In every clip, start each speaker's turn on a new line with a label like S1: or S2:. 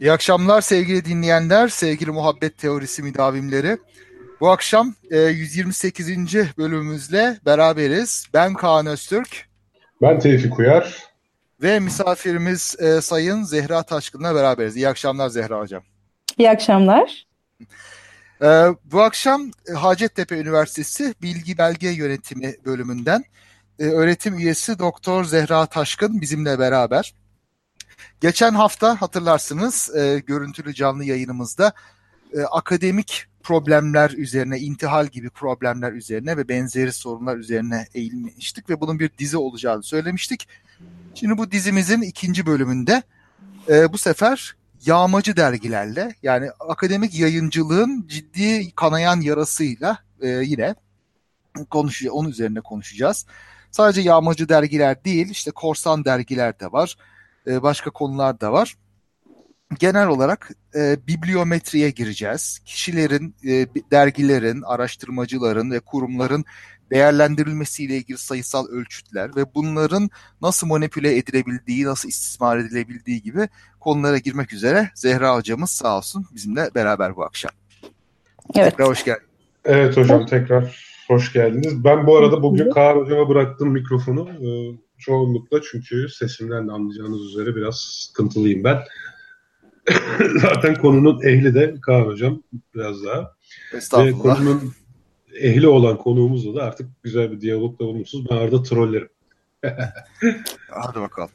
S1: İyi akşamlar sevgili dinleyenler, sevgili muhabbet teorisi müdavimleri. Bu akşam e, 128. bölümümüzle beraberiz. Ben Kaan Öztürk.
S2: Ben Tevfik Uyar.
S1: Ve misafirimiz e, Sayın Zehra Taşkın'la beraberiz. İyi akşamlar Zehra Hocam.
S3: İyi akşamlar.
S1: E, bu akşam Hacettepe Üniversitesi Bilgi Belge Yönetimi bölümünden e, öğretim üyesi Doktor Zehra Taşkın bizimle beraber. Geçen hafta hatırlarsınız e, görüntülü canlı yayınımızda e, akademik problemler üzerine, intihal gibi problemler üzerine ve benzeri sorunlar üzerine eğilmiştik ve bunun bir dizi olacağını söylemiştik. Şimdi bu dizimizin ikinci bölümünde e, bu sefer yağmacı dergilerle yani akademik yayıncılığın ciddi kanayan yarasıyla e, yine konuşacağız, onun üzerine konuşacağız. Sadece yağmacı dergiler değil, işte korsan dergiler de var, e, başka konular da var genel olarak e, bibliometriye gireceğiz. Kişilerin, e, dergilerin, araştırmacıların ve kurumların değerlendirilmesiyle ilgili sayısal ölçütler ve bunların nasıl manipüle edilebildiği, nasıl istismar edilebildiği gibi konulara girmek üzere Zehra hocamız sağ olsun bizimle beraber bu akşam.
S3: Evet.
S1: Tekrar hoş geldin.
S2: Evet hocam tekrar hoş geldiniz. Ben bu arada bugün Kaan hocama bıraktım mikrofonu. Ee, çoğunlukla çünkü sesimden de anlayacağınız üzere biraz sıkıntılıyım ben. Zaten konunun ehli de Kaan Hocam biraz daha. Ve konunun ehli olan konuğumuzla da artık güzel bir diyalogla olmuşuz. Ben arada trollerim.
S1: Hadi bakalım.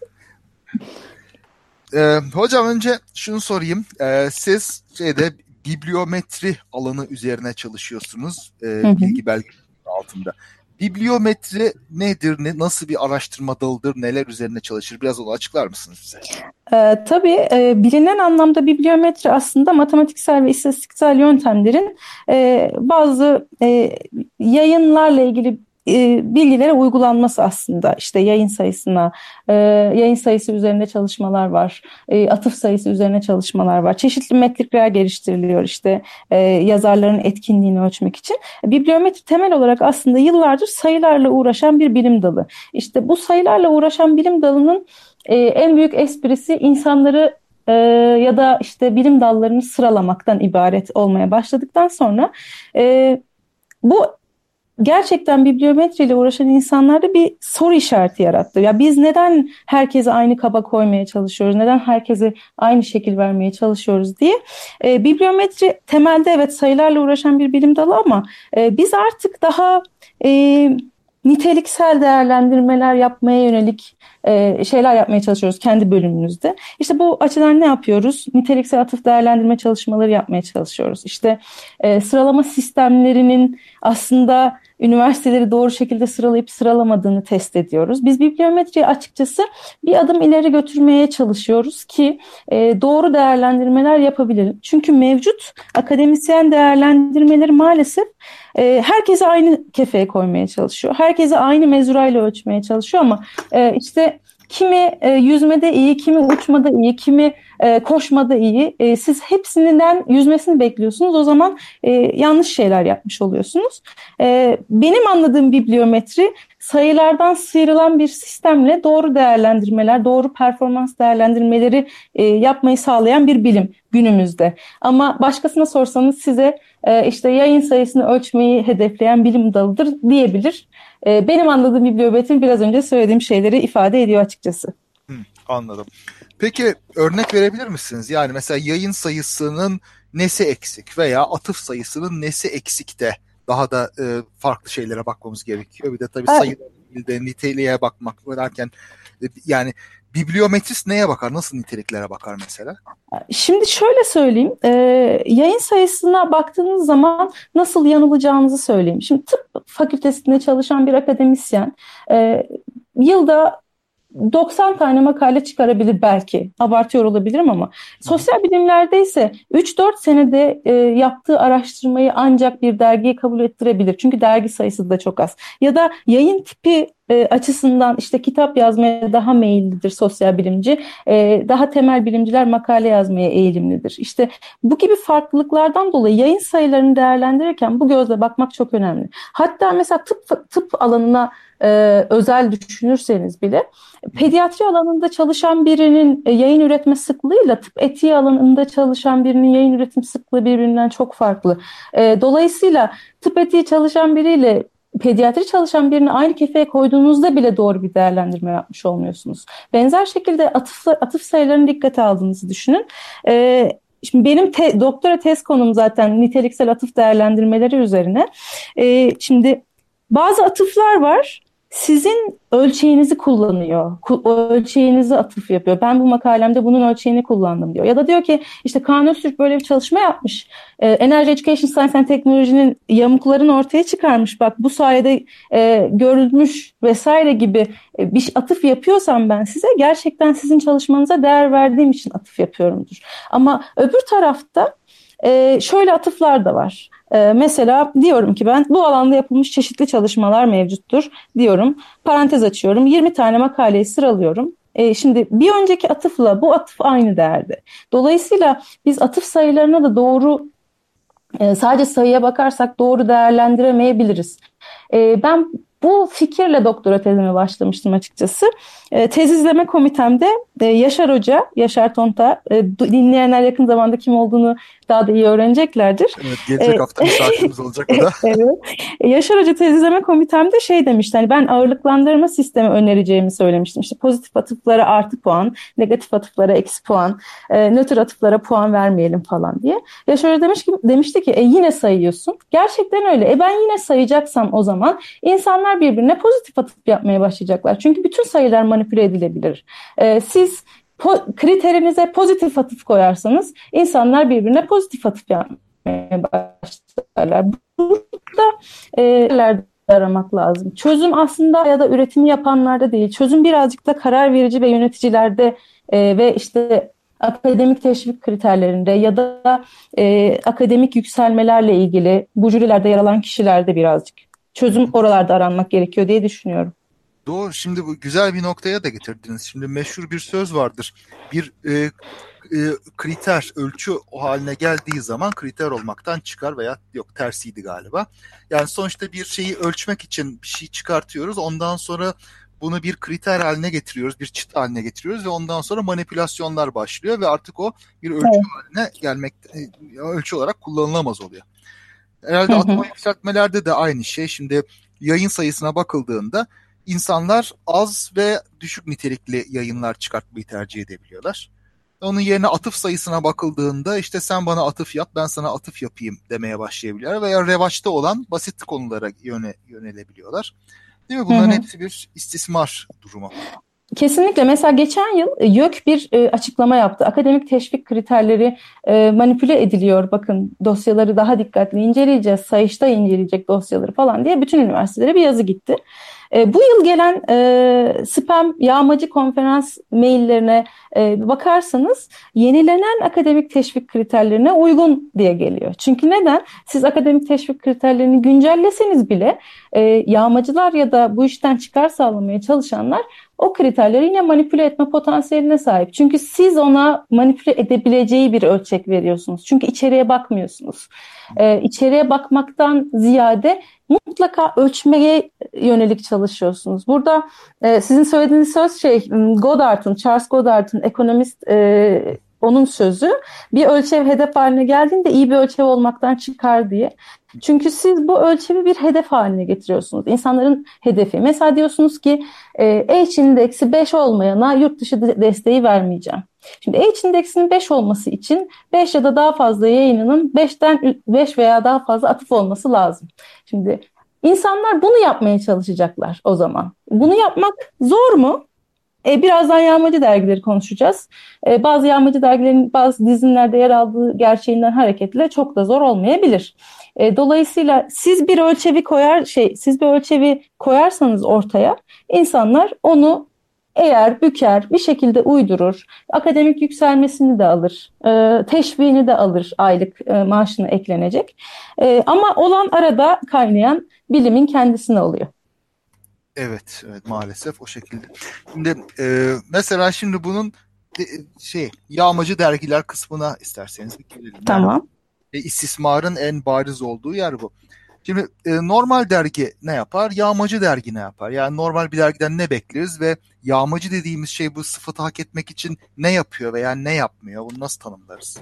S1: Ee, hocam önce şunu sorayım. Ee, siz şeyde bibliometri alanı üzerine çalışıyorsunuz. E, bilgi belgeleri altında. Bibliometri nedir, ne, nasıl bir araştırma dalıdır, neler üzerine çalışır? Biraz onu açıklar mısınız bize?
S3: Ee, tabii e, bilinen anlamda bibliometri aslında matematiksel ve istatistiksel yöntemlerin e, bazı e, yayınlarla ilgili e, bilgilere uygulanması aslında işte yayın sayısına, e, yayın sayısı üzerinde çalışmalar var, e, atıf sayısı üzerine çalışmalar var, çeşitli metrikler geliştiriliyor işte yazarların etkinliğini ölçmek için. Bibliometri temel olarak aslında yıllardır sayılarla uğraşan bir bilim dalı. İşte bu sayılarla uğraşan bilim dalının en büyük esprisi insanları ya da işte bilim dallarını sıralamaktan ibaret olmaya başladıktan sonra bu gerçekten bibliometriyle uğraşan insanlarda bir soru işareti yarattı. Ya biz neden herkese aynı kaba koymaya çalışıyoruz? Neden herkese aynı şekil vermeye çalışıyoruz diye. E, bibliometri temelde evet sayılarla uğraşan bir bilim dalı ama e, biz artık daha e, niteliksel değerlendirmeler yapmaya yönelik e, şeyler yapmaya çalışıyoruz kendi bölümümüzde. İşte bu açıdan ne yapıyoruz? Niteliksel atıf değerlendirme çalışmaları yapmaya çalışıyoruz. İşte e, sıralama sistemlerinin aslında üniversiteleri doğru şekilde sıralayıp sıralamadığını test ediyoruz. Biz bibliometriyi açıkçası bir adım ileri götürmeye çalışıyoruz ki e, doğru değerlendirmeler yapabilelim. Çünkü mevcut akademisyen değerlendirmeleri maalesef e, herkese aynı kefeye koymaya çalışıyor. Herkese aynı mezurayla ölçmeye çalışıyor ama e, işte kimi e, yüzmede iyi, kimi uçmada iyi, kimi e, koşmada iyi. E, siz hepsinden yüzmesini bekliyorsunuz. O zaman e, yanlış şeyler yapmış oluyorsunuz. E, benim anladığım bibliometri sayılardan sıyrılan bir sistemle doğru değerlendirmeler, doğru performans değerlendirmeleri e, yapmayı sağlayan bir bilim günümüzde. Ama başkasına sorsanız size e, işte yayın sayısını ölçmeyi hedefleyen bilim dalıdır diyebilir. E, benim anladığım bibliometri biraz önce söylediğim şeyleri ifade ediyor açıkçası.
S1: Hı, anladım. Peki örnek verebilir misiniz? Yani mesela yayın sayısının nesi eksik veya atıf sayısının nesi eksik de daha da e, farklı şeylere bakmamız gerekiyor. Bir de tabii evet. sayı niteliğe bakmak derken e, yani bibliometrist neye bakar? Nasıl niteliklere bakar mesela?
S3: Şimdi şöyle söyleyeyim. E, yayın sayısına baktığınız zaman nasıl yanılacağınızı söyleyeyim. Şimdi tıp fakültesinde çalışan bir akademisyen e, yılda 90 tane makale çıkarabilir belki. Abartıyor olabilirim ama. Sosyal bilimlerde ise 3-4 senede e, yaptığı araştırmayı ancak bir dergiye kabul ettirebilir. Çünkü dergi sayısı da çok az. Ya da yayın tipi e, açısından işte kitap yazmaya daha meyillidir sosyal bilimci. E, daha temel bilimciler makale yazmaya eğilimlidir. İşte bu gibi farklılıklardan dolayı yayın sayılarını değerlendirirken bu gözle bakmak çok önemli. Hatta mesela tıp tıp alanına e, özel düşünürseniz bile pediatri alanında çalışan birinin e, yayın üretme sıklığıyla tıp etiği alanında çalışan birinin yayın üretim sıklığı birbirinden çok farklı. E, dolayısıyla tıp etiği çalışan biriyle pediatri çalışan birini aynı kefeye koyduğunuzda bile doğru bir değerlendirme yapmış olmuyorsunuz. Benzer şekilde atıf, atıf sayılarını dikkate aldığınızı düşünün. Ee, Şimdi benim te, doktora tez konum zaten niteliksel atıf değerlendirmeleri üzerine. Ee, şimdi bazı atıflar var sizin ölçeğinizi kullanıyor. Ölçeğinizi atıf yapıyor. Ben bu makalemde bunun ölçeğini kullandım diyor. Ya da diyor ki işte Kaan Öztürk böyle bir çalışma yapmış. E, Energy Education Science and Technology'nin yamuklarını ortaya çıkarmış. Bak bu sayede e, görülmüş vesaire gibi e, bir atıf yapıyorsam ben size gerçekten sizin çalışmanıza değer verdiğim için atıf yapıyorumdur. Ama öbür tarafta e, şöyle atıflar da var. E, mesela diyorum ki ben bu alanda yapılmış çeşitli çalışmalar mevcuttur diyorum. Parantez açıyorum. 20 tane makaleyi sıralıyorum. E, şimdi bir önceki atıfla bu atıf aynı değerde. Dolayısıyla biz atıf sayılarına da doğru e, sadece sayıya bakarsak doğru değerlendiremeyebiliriz. E, ben bu fikirle doktora tezime başlamıştım açıkçası. E, tez izleme komitemde e, Yaşar Hoca, Yaşar Tonta, e, dinleyenler yakın zamanda kim olduğunu daha da iyi öğreneceklerdir.
S1: Evet, gelecek e, hafta misafirimiz olacak o da.
S3: evet. E, Yaşar Hoca tez izleme komitemde şey demişti, hani ben ağırlıklandırma sistemi önereceğimi söylemiştim. İşte pozitif atıflara artı puan, negatif atıflara eksi puan, e, nötr atıflara puan vermeyelim falan diye. Yaşar Hoca demiş ki, demişti ki e, yine sayıyorsun. Gerçekten öyle. E ben yine sayacaksam o zaman insanlar birbirine pozitif atıf yapmaya başlayacaklar. Çünkü bütün sayılar manipüle edilebilir. E, siz po kriterinize pozitif atıf koyarsanız insanlar birbirine pozitif atıf yapmaya başlarlar. Burada e, aramak lazım. Çözüm aslında ya da üretimi yapanlarda değil. Çözüm birazcık da karar verici ve yöneticilerde e, ve işte akademik teşvik kriterlerinde ya da e, akademik yükselmelerle ilgili bu jürilerde yer alan kişilerde birazcık çözüm oralarda aranmak gerekiyor diye düşünüyorum.
S1: Doğru. Şimdi bu güzel bir noktaya da getirdiniz. Şimdi meşhur bir söz vardır. Bir e, e, kriter, ölçü o haline geldiği zaman kriter olmaktan çıkar veya yok tersiydi galiba. Yani sonuçta bir şeyi ölçmek için bir şey çıkartıyoruz. Ondan sonra bunu bir kriter haline getiriyoruz, bir çıt haline getiriyoruz ve ondan sonra manipülasyonlar başlıyor ve artık o bir ölçü evet. haline gelmek e, ölçü olarak kullanılamaz oluyor. Herhalde atma yükseltmelerde de aynı şey. Şimdi yayın sayısına bakıldığında insanlar az ve düşük nitelikli yayınlar çıkartmayı tercih edebiliyorlar. Onun yerine atıf sayısına bakıldığında işte sen bana atıf yap ben sana atıf yapayım demeye başlayabiliyorlar veya revaçta olan basit konulara yöne, yönelebiliyorlar. Değil mi? Bunların hı hı. hepsi bir istismar durumu.
S3: Kesinlikle. Mesela geçen yıl e, YÖK bir e, açıklama yaptı. Akademik teşvik kriterleri e, manipüle ediliyor. Bakın dosyaları daha dikkatli inceleyeceğiz. Sayışta inceleyecek dosyaları falan diye bütün üniversitelere bir yazı gitti. E, bu yıl gelen e, spam yağmacı konferans maillerine e, bakarsanız yenilenen akademik teşvik kriterlerine uygun diye geliyor. Çünkü neden? Siz akademik teşvik kriterlerini güncelleseniz bile e, yağmacılar ya da bu işten çıkar sağlamaya çalışanlar o kriterleri yine manipüle etme potansiyeline sahip. Çünkü siz ona manipüle edebileceği bir ölçek veriyorsunuz. Çünkü içeriye bakmıyorsunuz. Ee, içeriye bakmaktan ziyade mutlaka ölçmeye yönelik çalışıyorsunuz. Burada e, sizin söylediğiniz söz şey Goddard'ın, Charles Goddard'ın ekonomist e, onun sözü bir ölçev hedef haline geldiğinde iyi bir ölçev olmaktan çıkar diye. Çünkü siz bu ölçevi bir hedef haline getiriyorsunuz. İnsanların hedefi. Mesela diyorsunuz ki e, H indeksi 5 olmayana yurt dışı desteği vermeyeceğim. Şimdi H indeksinin 5 olması için 5 ya da daha fazla yayınının 5'ten 5 veya daha fazla atıf olması lazım. Şimdi insanlar bunu yapmaya çalışacaklar o zaman. Bunu yapmak zor mu? E, birazdan yağmacı dergileri konuşacağız. E, bazı yağmacı dergilerin bazı dizinlerde yer aldığı gerçeğinden hareketle çok da zor olmayabilir. E, dolayısıyla siz bir ölçevi koyar şey siz bir ölçevi koyarsanız ortaya insanlar onu eğer büker bir şekilde uydurur, akademik yükselmesini de alır, e, teşviğini de alır aylık e, maaşına eklenecek. Ama olan arada kaynayan bilimin kendisine oluyor.
S1: Evet, evet maalesef o şekilde. Şimdi e, mesela şimdi bunun de, şey yağmacı dergiler kısmına isterseniz bir gelelim.
S3: Tamam.
S1: e, istismarın en bariz olduğu yer bu. Şimdi e, normal dergi ne yapar? Yağmacı dergi ne yapar? Yani normal bir dergiden ne bekleriz ve yağmacı dediğimiz şey bu sıfatı hak etmek için ne yapıyor veya ne yapmıyor? Bunu nasıl tanımlarız?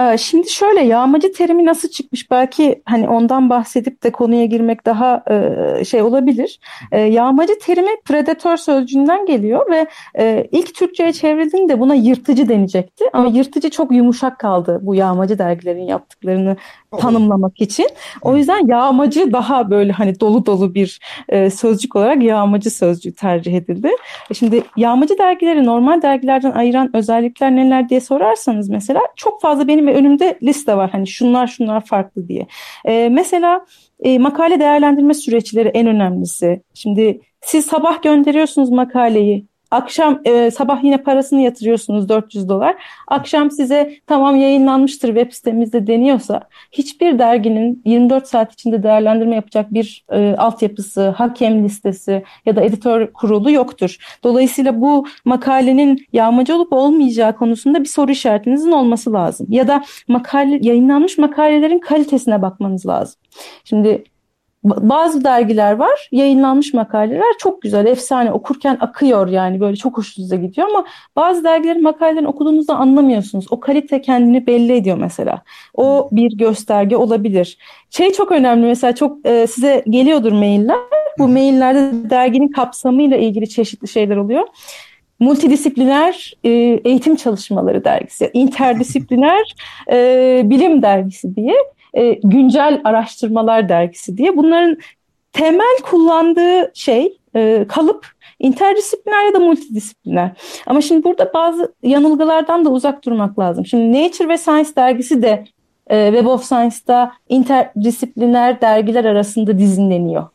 S3: Ee, şimdi şöyle yağmacı terimi nasıl çıkmış belki hani ondan bahsedip de konuya girmek daha e, şey olabilir. E, yağmacı terimi predatör sözcüğünden geliyor ve e, ilk Türkçe'ye çevrildiğinde buna yırtıcı denecekti. Ama yırtıcı çok yumuşak kaldı bu yağmacı dergilerin yaptıklarını tanımlamak için. O yüzden yağmacı daha böyle hani dolu dolu bir e, sözcük olarak yağmacı sözcüğü tercih edildi. Şimdi yağmacı dergileri normal dergilerden ayıran özellikler neler diye sorarsanız mesela çok fazla benim önümde liste var. Hani şunlar şunlar farklı diye. E, mesela e, makale değerlendirme süreçleri en önemlisi. Şimdi siz sabah gönderiyorsunuz makaleyi. Akşam e, sabah yine parasını yatırıyorsunuz 400 dolar. Akşam size tamam yayınlanmıştır web sitemizde deniyorsa hiçbir derginin 24 saat içinde değerlendirme yapacak bir e, altyapısı, hakem listesi ya da editör kurulu yoktur. Dolayısıyla bu makalenin yağmacı olup olmayacağı konusunda bir soru işaretinizin olması lazım. Ya da makale yayınlanmış makalelerin kalitesine bakmanız lazım. Şimdi bazı dergiler var, yayınlanmış makaleler çok güzel, efsane, okurken akıyor yani böyle çok hoşunuza gidiyor ama bazı dergilerin makalelerini okuduğunuzda anlamıyorsunuz. O kalite kendini belli ediyor mesela. O bir gösterge olabilir. Şey çok önemli mesela çok e, size geliyordur mailler. Bu maillerde derginin kapsamıyla ilgili çeşitli şeyler oluyor multidisipliner e, eğitim çalışmaları dergisi, interdisipliner e, bilim dergisi diye e, güncel araştırmalar dergisi diye. Bunların temel kullandığı şey e, kalıp interdisipliner ya da multidisipliner. Ama şimdi burada bazı yanılgılardan da uzak durmak lazım. Şimdi Nature ve Science dergisi de e, Web of Science'da interdisipliner dergiler arasında dizinleniyor.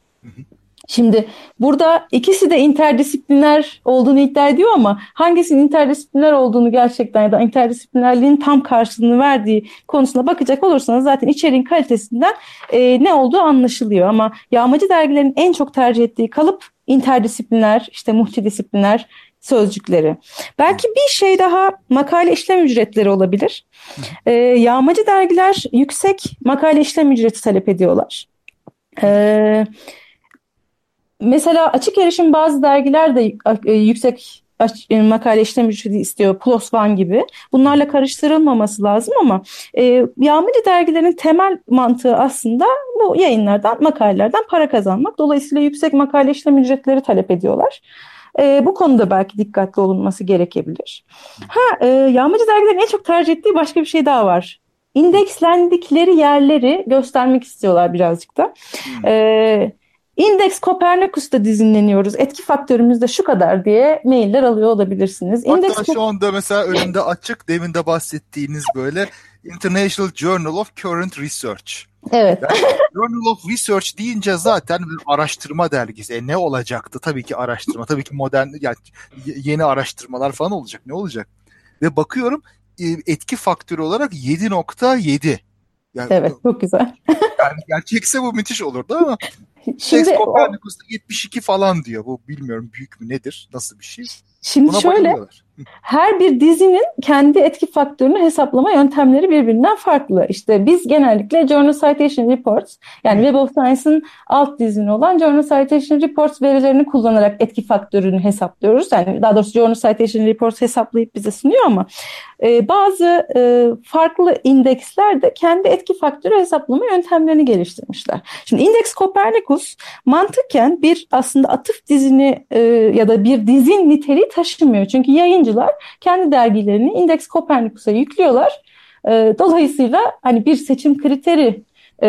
S3: Şimdi burada ikisi de interdisipliner olduğunu iddia ediyor ama hangisinin interdisipliner olduğunu gerçekten ya da interdisiplinerliğin tam karşılığını verdiği konusuna bakacak olursanız zaten içeriğin kalitesinden e, ne olduğu anlaşılıyor. Ama yağmacı dergilerin en çok tercih ettiği kalıp interdisipliner, işte multidisipliner sözcükleri. Belki bir şey daha makale işlem ücretleri olabilir. E, yağmacı dergiler yüksek makale işlem ücreti talep ediyorlar. Evet Mesela açık erişim bazı dergiler de e, yüksek e, makale işlem ücreti istiyor. Plus One gibi. Bunlarla karıştırılmaması lazım ama e, yağmacı dergilerin temel mantığı aslında bu yayınlardan, makalelerden para kazanmak. Dolayısıyla yüksek makale işlem ücretleri talep ediyorlar. E, bu konuda belki dikkatli olunması gerekebilir. Ha, e, yağmacı dergilerin en çok tercih ettiği başka bir şey daha var. İndekslendikleri yerleri göstermek istiyorlar birazcık da. Hmm. E, İndeks Kopernikus'ta dizinleniyoruz. Etki faktörümüz de şu kadar diye mailler alıyor olabilirsiniz.
S1: Hatta İndeks... şu anda mesela önümde açık demin de bahsettiğiniz böyle International Journal of Current Research.
S3: Evet.
S1: Yani Journal of Research deyince zaten bir araştırma dergisi. E ne olacaktı? Tabii ki araştırma. Tabii ki modern yani yeni araştırmalar falan olacak. Ne olacak? Ve bakıyorum e, etki faktörü olarak 7.7.
S3: Yani, evet çok güzel.
S1: yani gerçekse bu müthiş olurdu ama Şimdi Copernicus'ta 72 falan diyor. Bu bilmiyorum büyük mü nedir? Nasıl bir şey?
S3: Şimdi Buna şöyle her bir dizinin kendi etki faktörünü hesaplama yöntemleri birbirinden farklı. İşte biz genellikle Journal Citation Reports yani Web of Science'ın alt dizini olan Journal Citation Reports verilerini kullanarak etki faktörünü hesaplıyoruz. Yani daha doğrusu Journal Citation Reports hesaplayıp bize sunuyor ama e, bazı e, farklı indeksler de kendi etki faktörü hesaplama yöntemlerini geliştirmişler. Şimdi Index Copernicus mantıken bir aslında atıf dizini e, ya da bir dizin niteliği taşımıyor. Çünkü yayıncılar kendi dergilerini Index Copernicus'a yüklüyorlar. E, dolayısıyla hani bir seçim kriteri e,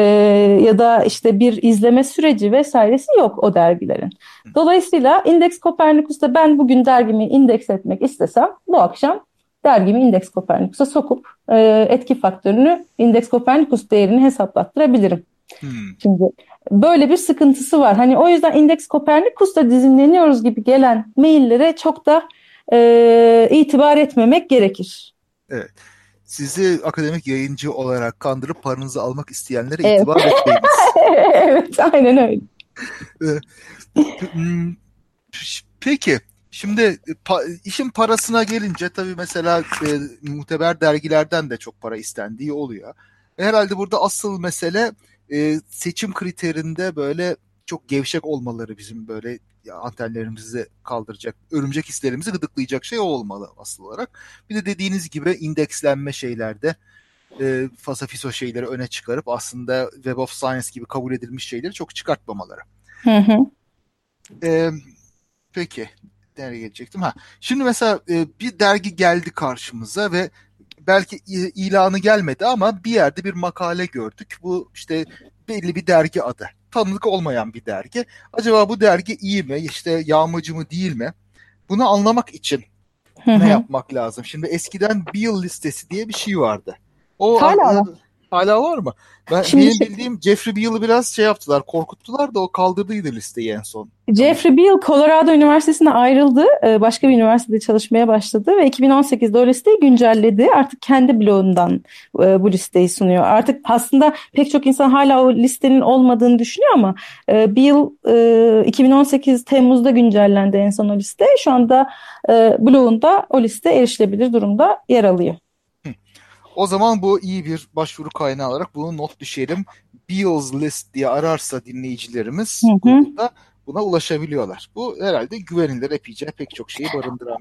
S3: ya da işte bir izleme süreci vesairesi yok o dergilerin. Dolayısıyla Index Copernicus'ta ben bugün dergimi indeks etmek istesem bu akşam dergimi Index Copernicus'a sokup e, etki faktörünü Index Copernicus değerini hesaplattırabilirim. Hmm. Şimdi böyle bir sıkıntısı var. Hani o yüzden Index Copernicus'ta dizinleniyoruz gibi gelen maillere çok da e, itibar etmemek gerekir.
S1: Evet. Sizi akademik yayıncı olarak kandırıp paranızı almak isteyenlere evet. itibar etmeyiniz.
S3: evet, aynen öyle.
S1: Hmm, peki Şimdi pa, işin parasına gelince tabii mesela e, muteber dergilerden de çok para istendiği oluyor. Herhalde burada asıl mesele e, seçim kriterinde böyle çok gevşek olmaları bizim böyle antenlerimizi kaldıracak, örümcek hislerimizi gıdıklayacak şey olmalı asıl olarak. Bir de dediğiniz gibi indekslenme şeylerde e, fasafiso şeyleri öne çıkarıp aslında Web of Science gibi kabul edilmiş şeyleri çok çıkartmamaları. Hı hı. E, peki nereye gelecektim? Ha. Şimdi mesela e, bir dergi geldi karşımıza ve belki ilanı gelmedi ama bir yerde bir makale gördük. Bu işte belli bir dergi adı. Tanıdık olmayan bir dergi. Acaba bu dergi iyi mi? İşte yağmacı mı değil mi? Bunu anlamak için ne yapmak lazım? Şimdi eskiden Beal listesi diye bir şey vardı. O hala, hala var mı? Ben Şimdi benim şey... bildiğim Jeffrey Beal'ı biraz şey yaptılar, korkuttular da o kaldırdıydı listeyi en son.
S3: Jeffrey Beal Colorado Üniversitesi'ne ayrıldı. E, başka bir üniversitede çalışmaya başladı ve 2018'de o listeyi güncelledi. Artık kendi blogundan e, bu listeyi sunuyor. Artık aslında pek çok insan hala o listenin olmadığını düşünüyor ama e, Beal 2018 Temmuz'da güncellendi en son o liste. Şu anda blogunda o liste erişilebilir durumda yer alıyor.
S1: O zaman bu iyi bir başvuru kaynağı olarak bunu not düşelim. Beals List diye ararsa dinleyicilerimiz hı hı. Google'da buna ulaşabiliyorlar. Bu herhalde güvenilir epeyce pek çok şeyi barındıran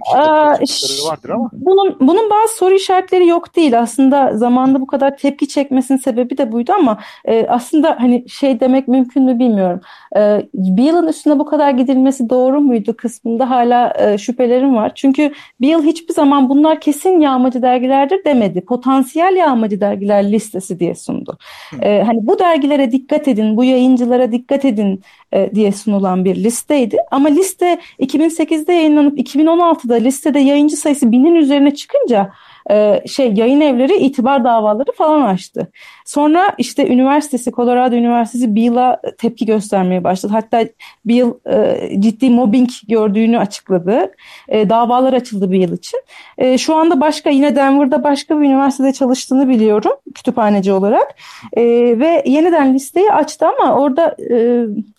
S1: bir şey. vardır ama.
S3: Bunun, bunun bazı soru işaretleri yok değil. Aslında zamanda bu kadar tepki çekmesinin sebebi de buydu ama e, aslında hani şey demek mümkün mü bilmiyorum. E, bir yılın üstüne bu kadar gidilmesi doğru muydu kısmında hala e, şüphelerim var. Çünkü bir yıl hiçbir zaman bunlar kesin yağmacı dergilerdir demedi. Potansiyel yağmacı dergiler listesi diye sundu. E, hani bu dergilere dikkat edin, bu yayıncılara dikkat edin diye sunulan bir listeydi. Ama liste 2008'de yayınlanıp 2016'da listede yayıncı sayısı binin üzerine çıkınca e, şey yayın evleri itibar davaları falan açtı. Sonra işte üniversitesi Colorado Üniversitesi Beal'a tepki göstermeye başladı. Hatta Beal e, ciddi mobbing gördüğünü açıkladı. E, davalar açıldı Beal için. E, şu anda başka yine Denver'da başka bir üniversitede çalıştığını biliyorum kütüphaneci olarak. E, ve yeniden listeyi açtı ama orada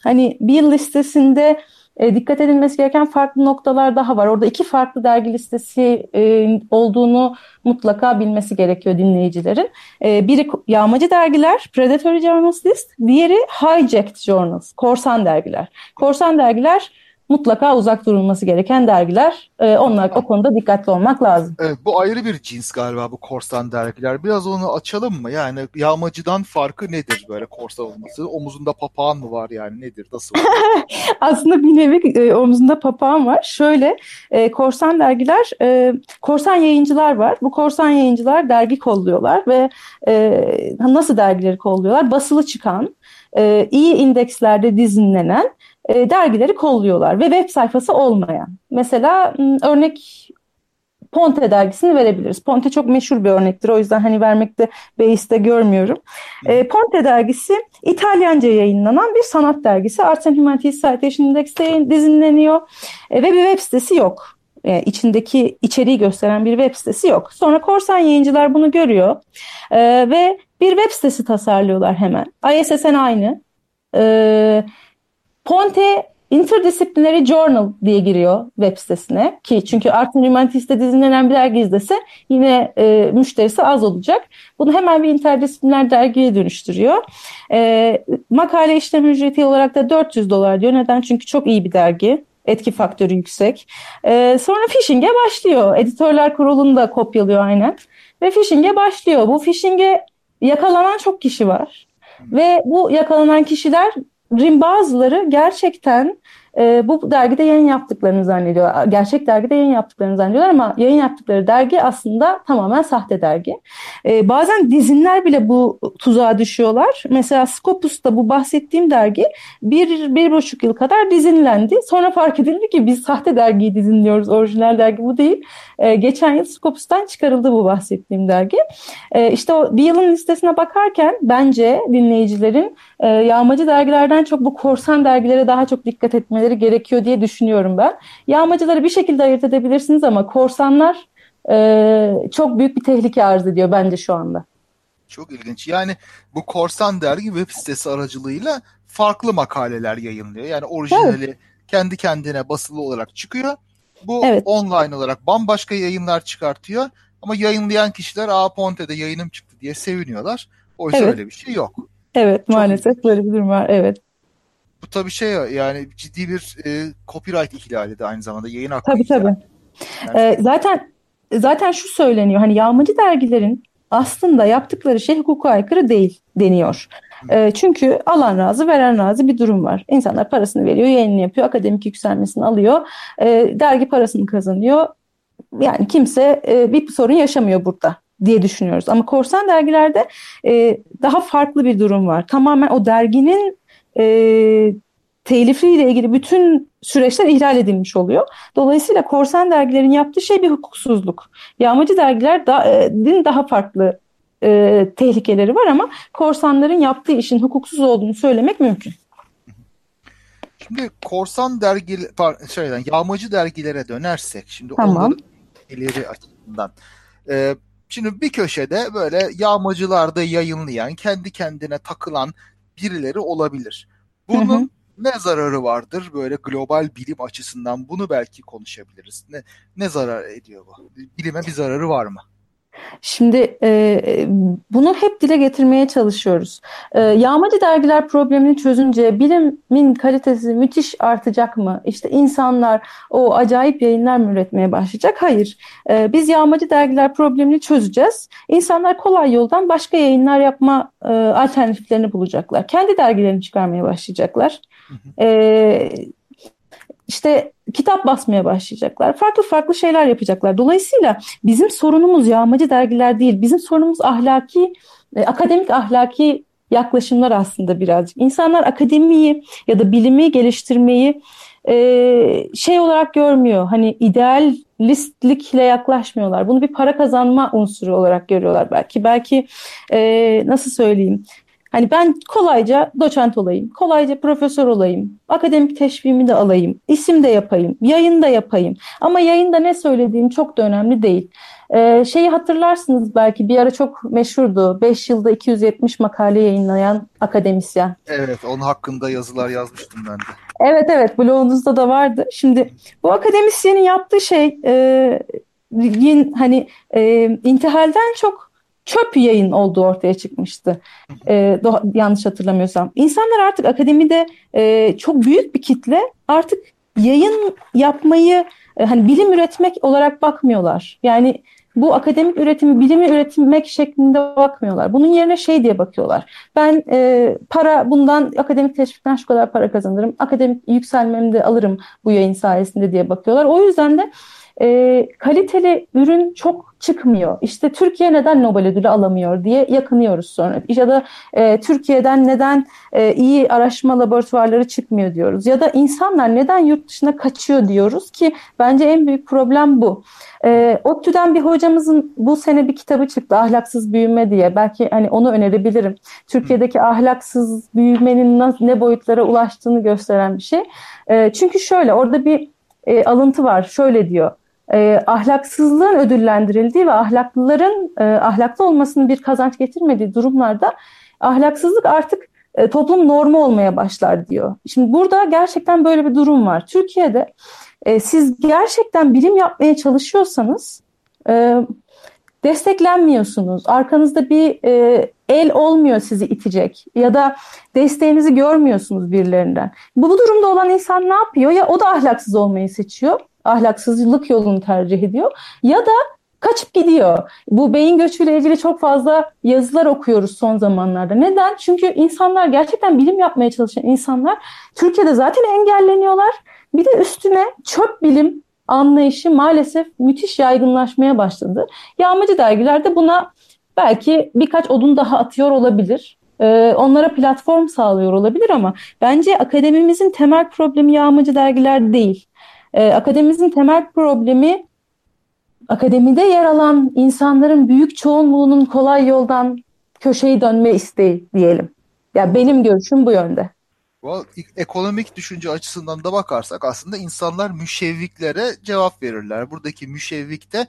S3: hani Beal listesinde e, dikkat edilmesi gereken farklı noktalar daha var. Orada iki farklı dergi listesi e, olduğunu mutlaka bilmesi gerekiyor dinleyicilerin. E, biri yağmacı dergiler, Predatory Journals List, diğeri Hijacked Journals, korsan dergiler. Korsan dergiler mutlaka uzak durulması gereken dergiler. E, onlar o konuda dikkatli olmak lazım.
S1: Evet, bu ayrı bir cins galiba bu korsan dergiler. Biraz onu açalım mı? Yani yağmacıdan farkı nedir böyle korsan olması? Omuzunda papağan mı var yani nedir? Nasıl?
S3: Aslında bir nevi e, omuzunda papağan var. Şöyle e, korsan dergiler, e, korsan yayıncılar var. Bu korsan yayıncılar dergi kolluyorlar ve e, nasıl dergileri kolluyorlar? Basılı çıkan, e, iyi indekslerde dizinlenen e, dergileri kolluyorlar ve web sayfası olmayan. Mesela örnek Ponte dergisini verebiliriz. Ponte çok meşhur bir örnektir. O yüzden hani vermekte beiste görmüyorum. E, Ponte dergisi İtalyanca yayınlanan bir sanat dergisi. Arts and Humanities Citation Index'te dizinleniyor. E, ve bir web sitesi yok. E, içindeki içeriği gösteren bir web sitesi yok. Sonra korsan yayıncılar bunu görüyor e, ve bir web sitesi tasarlıyorlar hemen. ISSN aynı. E, Ponte Interdisciplinary Journal diye giriyor web sitesine ki çünkü Art and Humanity's'te dizinlenen bir dergi izlese yine e, müşterisi az olacak. Bunu hemen bir interdisipliner dergiye dönüştürüyor. E, makale işlem ücreti olarak da 400 dolar diyor. Neden? Çünkü çok iyi bir dergi. Etki faktörü yüksek. E, sonra phishing'e başlıyor. Editörler kurulunu da kopyalıyor aynen. Ve phishing'e başlıyor. Bu phishing'e yakalanan çok kişi var. Ve bu yakalanan kişiler bazıları gerçekten e, bu dergide yayın yaptıklarını zannediyor. Gerçek dergide yayın yaptıklarını zannediyorlar ama yayın yaptıkları dergi aslında tamamen sahte dergi. E, bazen dizinler bile bu tuzağa düşüyorlar. Mesela Scopus'ta bu bahsettiğim dergi bir, bir buçuk yıl kadar dizinlendi. Sonra fark edildi ki biz sahte dergiyi dizinliyoruz. Orijinal dergi bu değil. E, geçen yıl Scopus'tan çıkarıldı bu bahsettiğim dergi. E, işte o bir yılın listesine bakarken bence dinleyicilerin e, yağmacı dergilerden çok bu korsan dergilere daha çok dikkat etmeleri gerekiyor diye düşünüyorum ben. Yağmacıları bir şekilde ayırt edebilirsiniz ama korsanlar e, çok büyük bir tehlike arz ediyor bence şu anda.
S1: Çok ilginç. Yani bu Korsan Dergi web sitesi aracılığıyla farklı makaleler yayınlıyor. Yani orijinali evet. kendi kendine basılı olarak çıkıyor. Bu evet. online olarak bambaşka yayınlar çıkartıyor. Ama yayınlayan kişiler Aa Ponte'de yayınım çıktı diye seviniyorlar. Oysa evet. öyle bir şey yok.
S3: Evet Çok maalesef ilginç. böyle bir durum var. Evet.
S1: Bu tabii şey yani ciddi bir e, copyright ihlali de aynı zamanda yayın hakkı.
S3: Tabii ihlali. tabii. Yani, ee, zaten zaten şu söyleniyor hani yağmacı dergilerin aslında yaptıkları şey hukuka aykırı değil deniyor. E, çünkü alan razı veren razı bir durum var. İnsanlar parasını veriyor, yayını yapıyor, akademik yükselmesini alıyor, e, dergi parasını kazanıyor. Yani kimse e, bir sorun yaşamıyor burada diye düşünüyoruz. Ama korsan dergilerde e, daha farklı bir durum var. Tamamen o derginin e, telifiyle ilgili bütün süreçler ihlal edilmiş oluyor. Dolayısıyla korsan dergilerin yaptığı şey bir hukuksuzluk. Yağmacı dergiler da, e, daha farklı e, tehlikeleri var ama korsanların yaptığı işin hukuksuz olduğunu söylemek mümkün.
S1: Şimdi korsan dergi şeyden yağmacı dergilere dönersek şimdi tamam. ileri açısından e, şimdi bir köşede böyle yağmacılarda yayınlayan kendi kendine takılan birileri olabilir. Bunun hı hı ne zararı vardır böyle global bilim açısından bunu belki konuşabiliriz. Ne, ne zarar ediyor bu? Bilime bir zararı var mı?
S3: Şimdi e, bunu hep dile getirmeye çalışıyoruz. E, yağmacı dergiler problemini çözünce bilimin kalitesi müthiş artacak mı? İşte insanlar o acayip yayınlar mı üretmeye başlayacak? Hayır. E, biz yağmacı dergiler problemini çözeceğiz. İnsanlar kolay yoldan başka yayınlar yapma e, alternatiflerini bulacaklar. Kendi dergilerini çıkarmaya başlayacaklar. Hı hı. E, işte kitap basmaya başlayacaklar. Farklı farklı şeyler yapacaklar. Dolayısıyla bizim sorunumuz yağmacı dergiler değil. Bizim sorunumuz ahlaki, e, akademik ahlaki yaklaşımlar aslında birazcık. İnsanlar akademiyi ya da bilimi geliştirmeyi e, şey olarak görmüyor. Hani idealistlikle yaklaşmıyorlar. Bunu bir para kazanma unsuru olarak görüyorlar belki. Belki e, nasıl söyleyeyim? Hani ben kolayca doçent olayım, kolayca profesör olayım, akademik teşviğimi de alayım, isim de yapayım, yayın da yapayım. Ama yayında ne söylediğim çok da önemli değil. Ee, şeyi hatırlarsınız belki bir ara çok meşhurdu. 5 yılda 270 makale yayınlayan akademisyen.
S1: Evet, onun hakkında yazılar yazmıştım ben de.
S3: Evet evet, blogunuzda da vardı. Şimdi bu akademisyenin yaptığı şey e, hani e, intihalden çok çöp yayın olduğu ortaya çıkmıştı. E, yanlış hatırlamıyorsam. İnsanlar artık akademide e, çok büyük bir kitle artık yayın yapmayı e, hani bilim üretmek olarak bakmıyorlar. Yani bu akademik üretimi bilimi üretmek şeklinde bakmıyorlar. Bunun yerine şey diye bakıyorlar. Ben e, para bundan akademik teşvikten şu kadar para kazanırım. Akademik yükselmemi de alırım bu yayın sayesinde diye bakıyorlar. O yüzden de e, kaliteli ürün çok çıkmıyor. İşte Türkiye neden Nobel ödülü alamıyor diye yakınıyoruz sonra. Ya da e, Türkiye'den neden e, iyi araştırma laboratuvarları çıkmıyor diyoruz. Ya da insanlar neden yurt dışına kaçıyor diyoruz ki bence en büyük problem bu. E, ODTÜ'den bir hocamızın bu sene bir kitabı çıktı ahlaksız büyüme diye. Belki hani onu önerebilirim. Türkiye'deki ahlaksız büyümenin ne boyutlara ulaştığını gösteren bir şey. E, çünkü şöyle orada bir e, alıntı var. Şöyle diyor e, ahlaksızlığın ödüllendirildiği ve ahlaklıların e, ahlaklı olmasının bir kazanç getirmediği durumlarda ahlaksızlık artık e, toplum normu olmaya başlar diyor. Şimdi burada gerçekten böyle bir durum var. Türkiye'de e, siz gerçekten bilim yapmaya çalışıyorsanız e, desteklenmiyorsunuz. Arkanızda bir e, el olmuyor sizi itecek ya da desteğinizi görmüyorsunuz birilerinden. Bu, bu durumda olan insan ne yapıyor? Ya o da ahlaksız olmayı seçiyor ahlaksızlık yolunu tercih ediyor ya da kaçıp gidiyor. Bu beyin göçüyle ilgili çok fazla yazılar okuyoruz son zamanlarda. Neden? Çünkü insanlar gerçekten bilim yapmaya çalışan insanlar Türkiye'de zaten engelleniyorlar. Bir de üstüne çöp bilim anlayışı maalesef müthiş yaygınlaşmaya başladı. Yağmacı dergiler de buna belki birkaç odun daha atıyor olabilir. Ee, onlara platform sağlıyor olabilir ama bence akademimizin temel problemi yağmacı dergiler değil. E, akademimizin temel problemi akademide yer alan insanların büyük çoğunluğunun kolay yoldan köşeyi dönme isteği diyelim. Ya yani benim görüşüm bu yönde.
S1: Ekonomik düşünce açısından da bakarsak aslında insanlar müşevviklere cevap verirler. Buradaki müşevvik de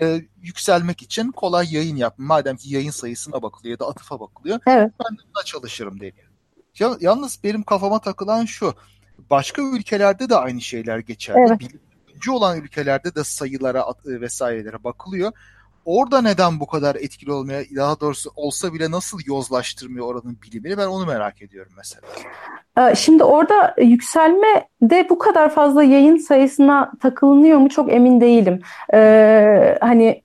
S1: e, yükselmek için kolay yayın yap. Madem ki yayın sayısına bakılıyor ya da atıfa bakılıyor. Evet. Ben de buna çalışırım deniyor. Ya, yalnız benim kafama takılan şu. Başka ülkelerde de aynı şeyler geçerli. Evet. Birinci olan ülkelerde de sayılara e, vesairelere bakılıyor. Orada neden bu kadar etkili olmaya, daha doğrusu olsa bile nasıl yozlaştırmıyor oranın bilimini ben onu merak ediyorum mesela.
S3: Ee, şimdi orada yükselme de bu kadar fazla yayın sayısına takılınıyor mu çok emin değilim. Ee, hani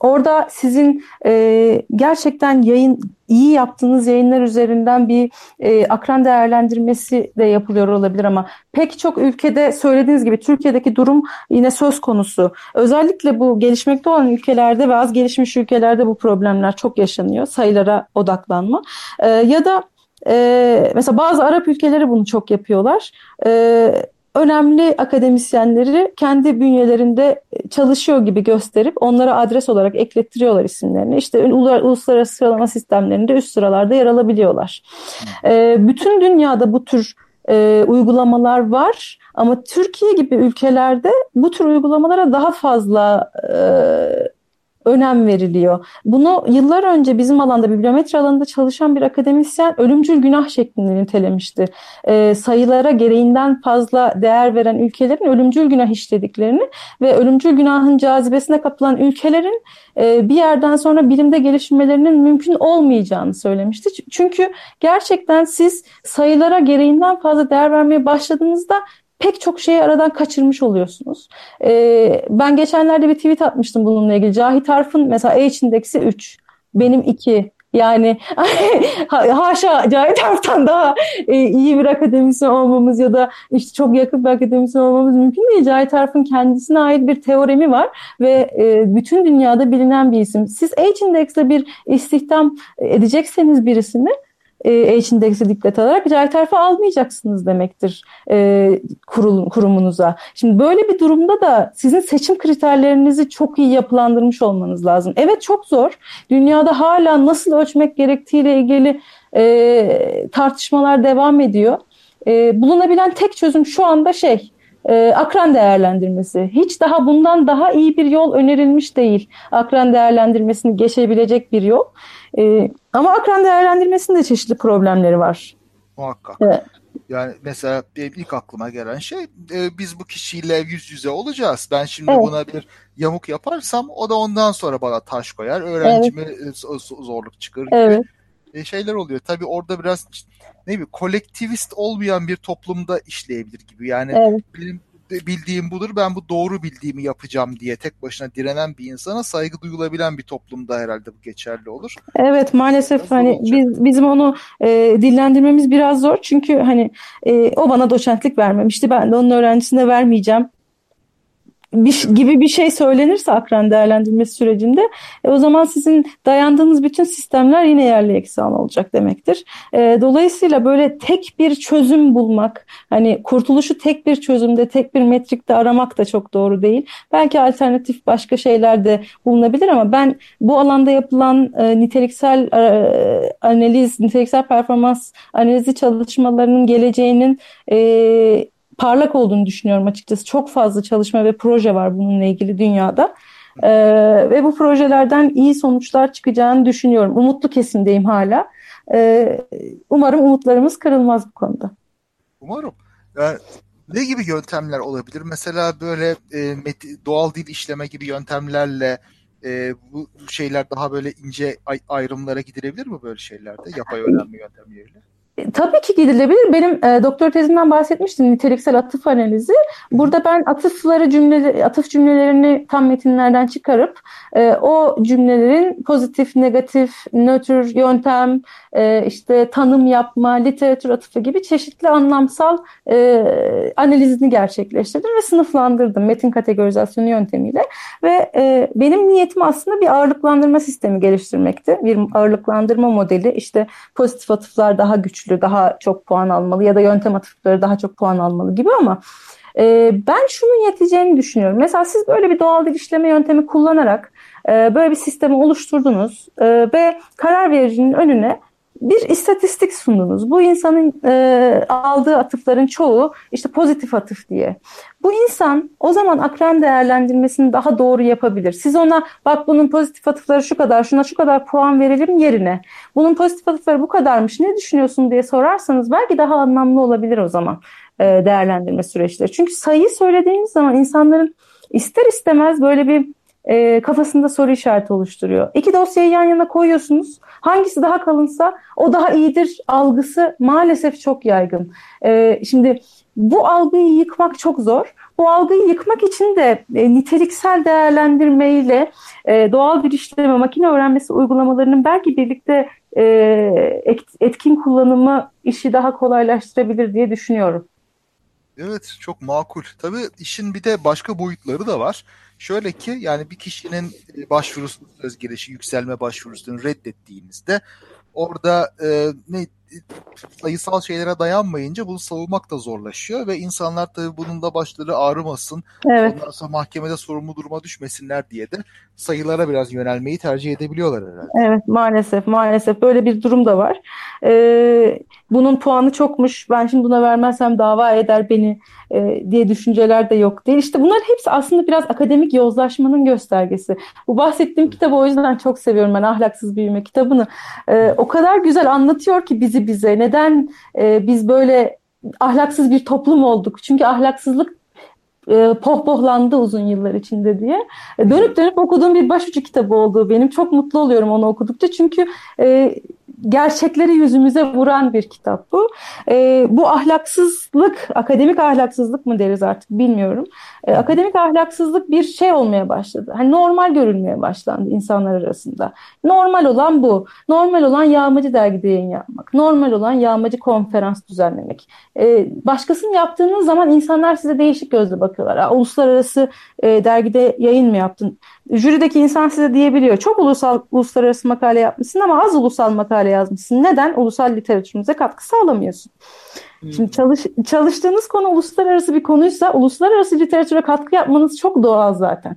S3: Orada sizin e, gerçekten yayın iyi yaptığınız yayınlar üzerinden bir e, akran değerlendirmesi de yapılıyor olabilir ama pek çok ülkede söylediğiniz gibi Türkiye'deki durum yine söz konusu. Özellikle bu gelişmekte olan ülkelerde ve az gelişmiş ülkelerde bu problemler çok yaşanıyor. Sayılara odaklanma. E, ya da e, mesela bazı Arap ülkeleri bunu çok yapıyorlar. E, önemli akademisyenleri kendi bünyelerinde çalışıyor gibi gösterip onlara adres olarak eklettiriyorlar isimlerini. İşte uluslararası sıralama sistemlerinde üst sıralarda yer alabiliyorlar. E, bütün dünyada bu tür e, uygulamalar var ama Türkiye gibi ülkelerde bu tür uygulamalara daha fazla e, önem veriliyor. Bunu yıllar önce bizim alanda, bibliometri alanında çalışan bir akademisyen ölümcül günah şeklinde nitelemişti. E, sayılara gereğinden fazla değer veren ülkelerin ölümcül günah işlediklerini ve ölümcül günahın cazibesine kapılan ülkelerin e, bir yerden sonra bilimde gelişmelerinin mümkün olmayacağını söylemişti. Çünkü gerçekten siz sayılara gereğinden fazla değer vermeye başladığınızda pek çok şeyi aradan kaçırmış oluyorsunuz. Ee, ben geçenlerde bir tweet atmıştım bununla ilgili. Cahit Arf'ın mesela H indeksi 3, benim 2. Yani haşa Cahit Arf'tan daha e, iyi bir akademisyen olmamız ya da işte çok yakın bir akademisyen olmamız mümkün değil. Cahit Arf'ın kendisine ait bir teoremi var ve e, bütün dünyada bilinen bir isim. Siz H indeksle bir istihdam edecekseniz birisini e, H indeksi dikkat alarak ticari tarife almayacaksınız demektir e, kurul, kurumunuza. Şimdi böyle bir durumda da sizin seçim kriterlerinizi çok iyi yapılandırmış olmanız lazım. Evet çok zor. Dünyada hala nasıl ölçmek gerektiğiyle ilgili e, tartışmalar devam ediyor. E, bulunabilen tek çözüm şu anda şey e, akran değerlendirmesi. Hiç daha bundan daha iyi bir yol önerilmiş değil. Akran değerlendirmesini geçebilecek bir yol. E, ama akran değerlendirmesinin de çeşitli problemleri var.
S1: Muhakkak. Evet. Yani mesela benim ilk aklıma gelen şey e, biz bu kişiyle yüz yüze olacağız. Ben şimdi evet. buna bir yamuk yaparsam o da ondan sonra bana taş koyar. Öğrencime evet. zorluk çıkar gibi evet. E, şeyler oluyor. Tabii orada biraz ne bileyim kolektivist olmayan bir toplumda işleyebilir gibi. Yani evet. benim bildiğim budur. Ben bu doğru bildiğimi yapacağım diye tek başına direnen bir insana saygı duyulabilen bir toplumda herhalde bu geçerli olur.
S3: Evet maalesef biraz hani biz bizim onu e, dillendirmemiz biraz zor. Çünkü hani e, o bana doçentlik vermemişti. Ben de onun öğrencisine vermeyeceğim bir, gibi bir şey söylenirse akran değerlendirmesi sürecinde e, o zaman sizin dayandığınız bütün sistemler yine yerli eksan olacak demektir. E, dolayısıyla böyle tek bir çözüm bulmak hani kurtuluşu tek bir çözümde tek bir metrikte aramak da çok doğru değil. Belki alternatif başka şeyler de bulunabilir ama ben bu alanda yapılan e, niteliksel e, analiz, niteliksel performans analizi çalışmalarının geleceğinin e, parlak olduğunu düşünüyorum açıkçası. Çok fazla çalışma ve proje var bununla ilgili dünyada. Ee, ve bu projelerden iyi sonuçlar çıkacağını düşünüyorum. Umutlu kesimdeyim hala. Ee, umarım umutlarımız kırılmaz bu konuda.
S1: Umarım. Yani ne gibi yöntemler olabilir? Mesela böyle e, doğal dil işleme gibi yöntemlerle e, bu şeyler daha böyle ince ayrımlara gidilebilir mi böyle şeylerde? Yapay öğrenme yöntemleriyle?
S3: E, tabii ki gidilebilir. Benim e, doktor tezimden bahsetmiştim niteliksel atıf analizi. Burada ben atıfları cümle atıf cümlelerini tam metinlerden çıkarıp e, o cümlelerin pozitif, negatif, nötr yöntem, e, işte tanım yapma, literatür atıfı gibi çeşitli anlamsal e, analizini gerçekleştirdim ve sınıflandırdım metin kategorizasyonu yöntemiyle. Ve e, benim niyetim aslında bir ağırlıklandırma sistemi geliştirmekti. Bir ağırlıklandırma modeli. İşte pozitif atıflar daha güçlü, daha çok puan almalı ya da yöntem atıfları daha çok puan almalı gibi ama e, ben şunun yeteceğini düşünüyorum. Mesela siz böyle bir doğal dil işleme yöntemi kullanarak e, böyle bir sistemi oluşturdunuz e, ve karar vericinin önüne bir istatistik sundunuz. Bu insanın e, aldığı atıfların çoğu işte pozitif atıf diye. Bu insan o zaman akran değerlendirmesini daha doğru yapabilir. Siz ona bak bunun pozitif atıfları şu kadar, şuna şu kadar puan verelim yerine. Bunun pozitif atıfları bu kadarmış ne düşünüyorsun diye sorarsanız belki daha anlamlı olabilir o zaman e, değerlendirme süreçleri. Çünkü sayı söylediğimiz zaman insanların ister istemez böyle bir e, kafasında soru işareti oluşturuyor. İki dosyayı yan yana koyuyorsunuz. Hangisi daha kalınsa o daha iyidir algısı maalesef çok yaygın. E, şimdi bu algıyı yıkmak çok zor. Bu algıyı yıkmak için de e, niteliksel değerlendirmeyle e, doğal bir işleme, makine öğrenmesi uygulamalarının belki birlikte e, etkin kullanımı işi daha kolaylaştırabilir diye düşünüyorum.
S1: Evet çok makul. Tabii işin bir de başka boyutları da var. Şöyle ki yani bir kişinin başvurusu söz gelişi yükselme başvurusunu reddettiğinizde orada e, ne sayısal şeylere dayanmayınca bunu savunmak da zorlaşıyor ve insanlar tabii bunun da başları ağrımasın, evet. ondan sonra mahkemede sorumlu duruma düşmesinler diye de sayılara biraz yönelmeyi tercih edebiliyorlar herhalde.
S3: Evet maalesef maalesef böyle bir durum da var. Ee, bunun puanı çokmuş ben şimdi buna vermezsem dava eder beni e, diye düşünceler de yok değil. İşte bunlar hepsi aslında biraz akademik yozlaşmanın göstergesi. Bu bahsettiğim kitabı o yüzden çok seviyorum ben Ahlaksız Büyüme kitabını. E, o kadar güzel anlatıyor ki bizi bize. Neden e, biz böyle ahlaksız bir toplum olduk? Çünkü ahlaksızlık e, pohpohlandı uzun yıllar içinde diye. E, dönüp dönüp okuduğum bir başucu kitabı olduğu benim. Çok mutlu oluyorum onu okudukça. Çünkü e, gerçekleri yüzümüze vuran bir kitap bu. E, bu ahlaksızlık, akademik ahlaksızlık mı deriz artık bilmiyorum. E, akademik ahlaksızlık bir şey olmaya başladı. Hani normal görülmeye başlandı insanlar arasında. Normal olan bu. Normal olan yağmacı dergide yayın yapmak. Normal olan yağmacı konferans düzenlemek. E, başkasının yaptığınız zaman insanlar size değişik gözle bakıyorlar. Uluslararası e, dergide yayın mı yaptın? Jürideki insan size diyebiliyor. Çok ulusal uluslararası makale yapmışsın ama az ulusal makale yazmışsın. Neden? Ulusal literatürümüze katkı sağlamıyorsun. Hmm. Şimdi çalış, çalıştığınız konu uluslararası bir konuysa uluslararası literatüre katkı yapmanız çok doğal zaten.